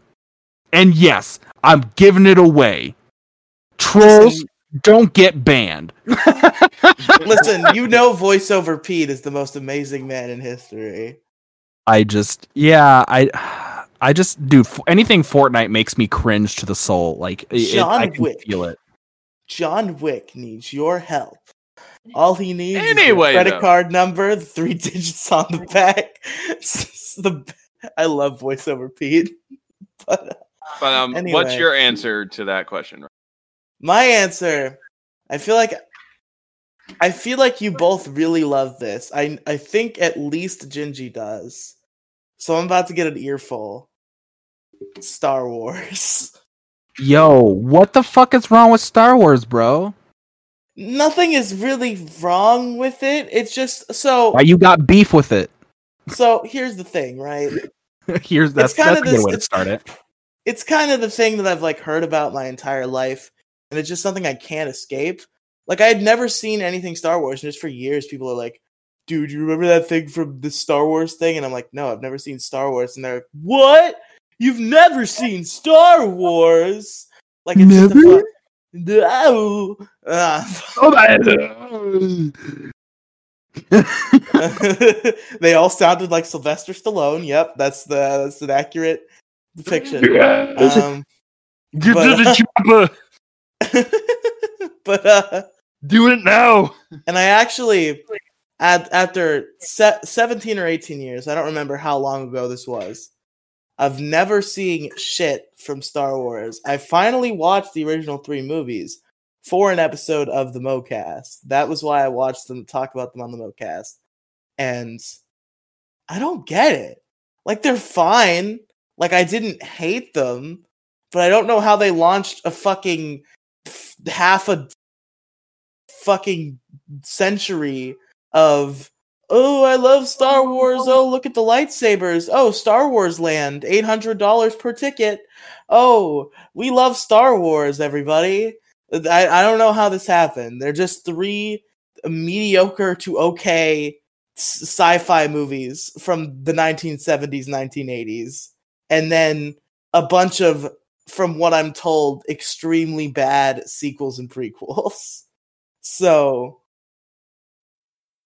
And yes, I'm giving it away. Trolls don't get banned. listen, you know voiceover Pete is the most amazing man in history. I just yeah, I I just dude f- anything Fortnite makes me cringe to the soul. Like it, it- I John can Wick. feel it. John Wick needs your help. All he needs is Anyway, your credit though. card number, three digits on the back. the, I love voiceover Pete. But But um, what's your answer to that question? my answer, I feel like I feel like you both really love this. I I think at least Gingy does. So I'm about to get an earful. Star Wars. Yo, what the fuck is wrong with Star Wars, bro? Nothing is really wrong with it. It's just so Why you got beef with it? so here's the thing, right? Here's that's, a good this- way to start it. it's kind of the thing that I've like heard about my entire life, and it's just something I can't escape. Like I had never seen anything Star Wars, and just for years, people are like, "Dude, you remember that thing from the Star Wars thing?" And I'm like, "No, I've never seen Star Wars." And they're like, "What? You've never seen Star Wars?" Like it's just a Never? fun- they all sounded like Sylvester Stallone. Yep, that's the that's an accurate depiction. Um, Get But, to the chopper. but uh Do it now. and I actually at, after se- 17 or 18 years, I don't remember how long ago this was. I've never seeing shit from Star Wars. I finally watched the original 3 movies for an episode of the MoCast. That was why I watched them talk about them on the MoCast. And I don't get it. Like they're fine. Like I didn't hate them, but I don't know how they launched a fucking half a fucking century of oh I love Star Wars. Oh look at the lightsabers. Oh Star Wars Land, eight hundred dollars per ticket. Oh we love Star Wars, everybody. I, I don't know how this happened. They're just three mediocre to okay sci-fi movies from the 1970s 1980s and then a bunch of from what i'm told extremely bad sequels and prequels so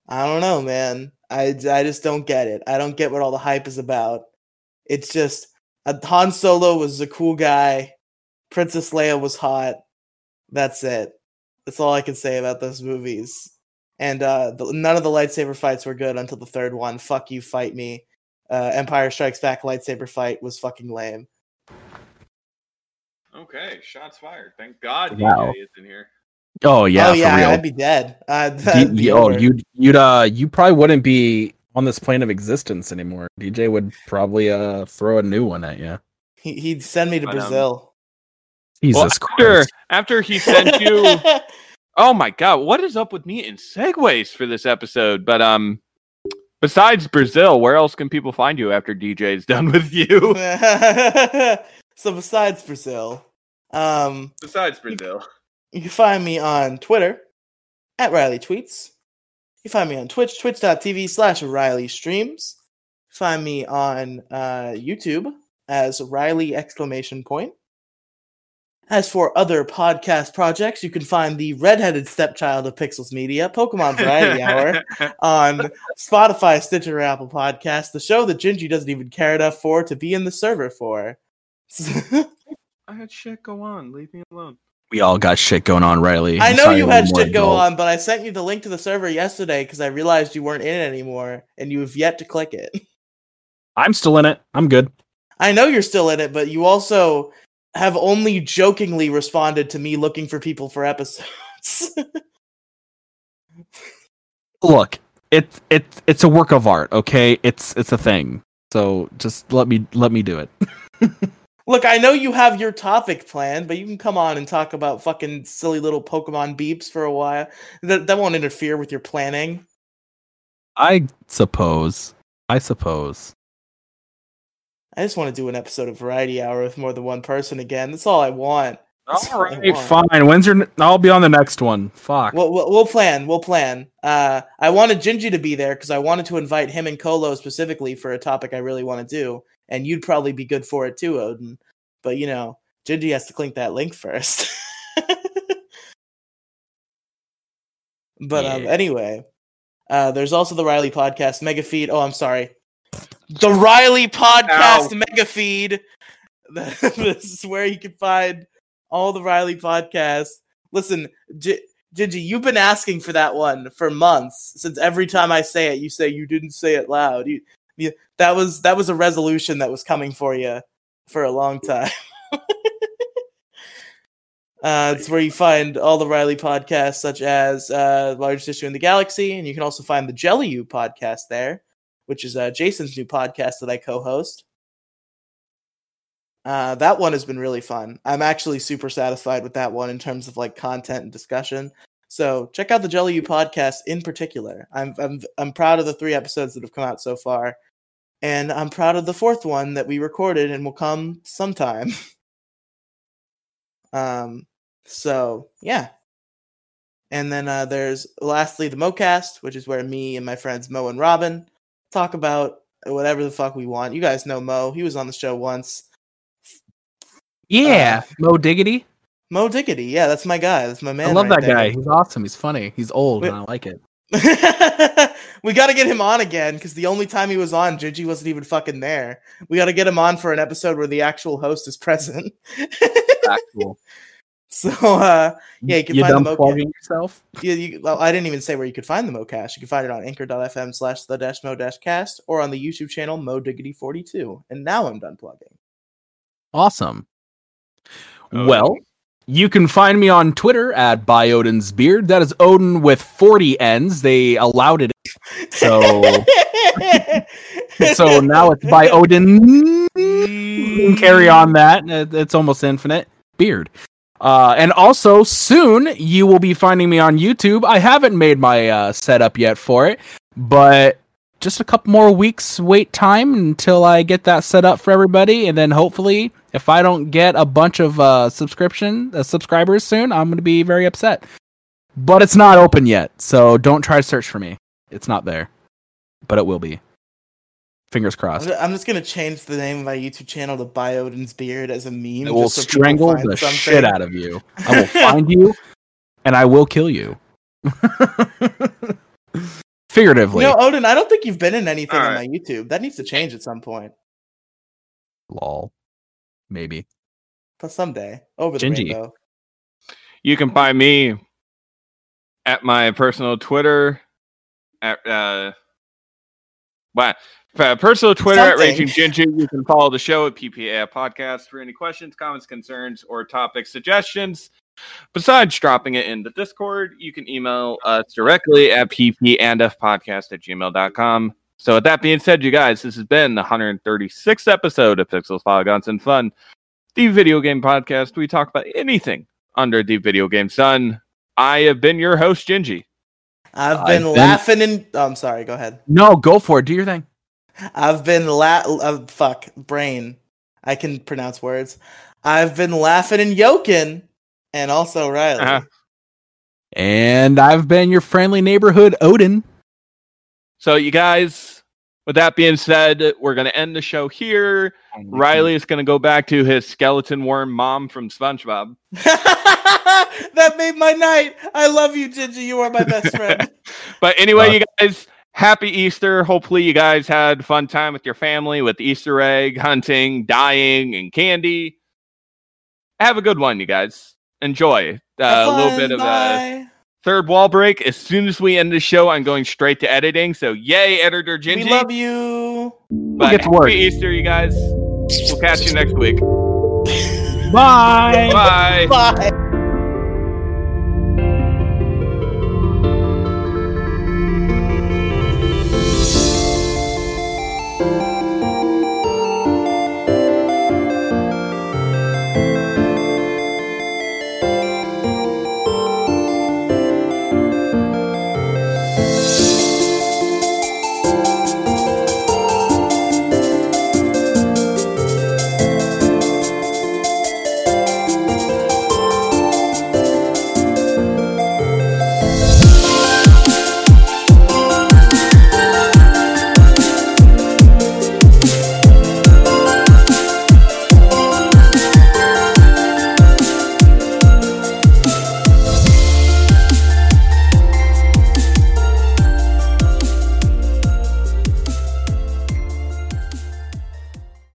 i don't know man i i just don't get it i don't get what all the hype is about it's just uh, han solo was a cool guy princess leia was hot that's it that's all i can say about those movies and uh, the, none of the lightsaber fights were good until the third one. Fuck you, fight me. Uh, Empire Strikes Back lightsaber fight was fucking lame. Okay, shots fired. Thank God Wow. DJ is in here. Oh yeah, oh yeah, for real. I'd be dead. Uh, D- be oh, over. you'd you'd uh you probably wouldn't be on this plane of existence anymore. DJ would probably uh throw a new one at you. he, he'd send me to But, um, Brazil. Jesus well, after Christ. after he sent you, oh my God, what is up with me in segues for this episode? But um, besides Brazil, where else can people find you after DJ's done with you? so besides Brazil, um, besides Brazil, you can find me on Twitter at Riely Tweets. You can find me on Twitch, twitch.tv slash Riely Streams. Find me on uh, YouTube as Riely exclamation point. As for other podcast projects, you can find the redheaded stepchild of Pixels Media, Pokemon Variety Hour, on Spotify, Stitcher, Apple Podcasts, the show that Gingy doesn't even care enough for to be in the server for. I had shit go on. Leave me alone. We all got shit going on, Riely. I I'm know sorry you had shit go adult. on, but I sent you the link to the server yesterday because I realized you weren't in it anymore, and you have yet to click it. I'm still in it. I'm good. I know you're still in it, but you also have only jokingly responded to me looking for people for episodes. Look, it's it's it's a work of art, okay? It's it's a thing. So just let me let me do it. Look, I know you have your topic planned, but you can come on and talk about fucking silly little Pokemon beeps for a while. That that won't interfere with your planning. I suppose. I suppose. I just want to do an episode of Variety Hour with more than one person again. That's all I want. That's All right, want. fine. When's your? n- I'll be on the next one. Fuck. We'll, we'll, we'll plan. We'll plan. Uh, I wanted Gingy to be there because I wanted to invite him and Kolo specifically for a topic I really want to do, and you'd probably be good for it too, Odin. But you know, Gingy has to click that link first. but um, anyway, uh, there's also the Riely podcast mega feed. Oh, I'm sorry, the Riely podcast Ow. mega feed. this is where you can find all the Riely podcasts. Listen, J- Gigi, you've been asking for that one for months. Since every time I say it, you say you didn't say it loud. You, that was that was a resolution that was coming for you for a long time. uh, it's where you find all the Riely podcasts, such as uh, Largest Issue in the Galaxy, and you can also find the Jelly U podcast there, which is uh, Jason's new podcast that I co-host. Uh, that one has been really fun. I'm actually super satisfied with that one in terms of like content and discussion. So check out the Jelly U podcast in particular. I'm I'm I'm proud of the three episodes that have come out so far, and I'm proud of the fourth one that we recorded and will come sometime. um. So yeah. And then uh, there's lastly the MoCast, which is where me and my friends Mo and Robin talk about whatever the fuck we want. You guys know Mo; he was on the show once. yeah, Mo Diggity. Mo Diggity, yeah, that's my guy. That's my man. I love right that there. guy. He's awesome. He's funny. He's old, Wait. and I like it. we got to get him on again because the only time he was on, Gigi wasn't even fucking there. We got to get him on for an episode where the actual host is present. Factual. So uh, yeah, you can you find done the MoCast. plugging yourself? Yeah, you, well, I didn't even say where you could find the MoCast. You can find it on anchor.fm slash the dash mo dash cast or on the YouTube channel Mo Diggity 42. And now I'm done plugging. Awesome. Oh. Well, you can find me on Twitter at by Odin's Beard. That is Odin with 40 ends. They allowed it. So so now it's by Odin. Carry on that. It's almost infinite. Beard. Uh, and also soon you will be finding me on YouTube. I haven't made my uh, setup yet for it, but just a couple more weeks wait time until I get that set up for everybody, and then hopefully, if I don't get a bunch of uh, subscription uh, subscribers soon, I'm going to be very upset. But it's not open yet, so don't try to search for me. It's not there, but it will be. Fingers crossed. I'm just gonna change the name of my YouTube channel to Biodin's Beard as a meme. I will so strangle the something. shit out of you. I will find you, and I will kill you. Figuratively. You know, Odin, I don't think you've been in anything on Alright. my YouTube. That needs to change at some point. Lol. Maybe. But someday. Over the Gingy. rainbow. You can find me at my personal Twitter at uh what uh, personal Twitter at Raging Ginger. You can follow the show at PPA Podcast for any questions, comments, concerns, or topic suggestions. Besides dropping it in the Discord, you can email us directly at ppandfpodcast at gmail.com. So with that being said, you guys, this has been the 136th episode of Pixels, Polygons, and Fun, the video game podcast. We talk about anything under the video game sun. I have been your host, Gingy. I've I've been been- laughing and oh, I'm sorry, go ahead. No, go for it. Do your thing. I've been la uh, fuck brain. I can pronounce words. I've been laughing and yoking, and also Riely. Uh-huh. And I've been your friendly neighborhood Odin. So, you guys, with that being said, we're going to end the show here. Riely is going to go back to his skeleton worm mom from SpongeBob. that made my night. I love you, Gingy. You are my best friend. But anyway, Uh, you guys, happy Easter. Hopefully, you guys had fun time with your family with Easter egg hunting, dying, and candy. Have a good one, you guys. Enjoy. Uh, a little bit of a third wall break. As soon as we end the show, I'm going straight to editing. So, yay, editor Gingy. We love you. But get to work. happy Easter, you guys. We'll catch you next week. Bye. Bye. Bye.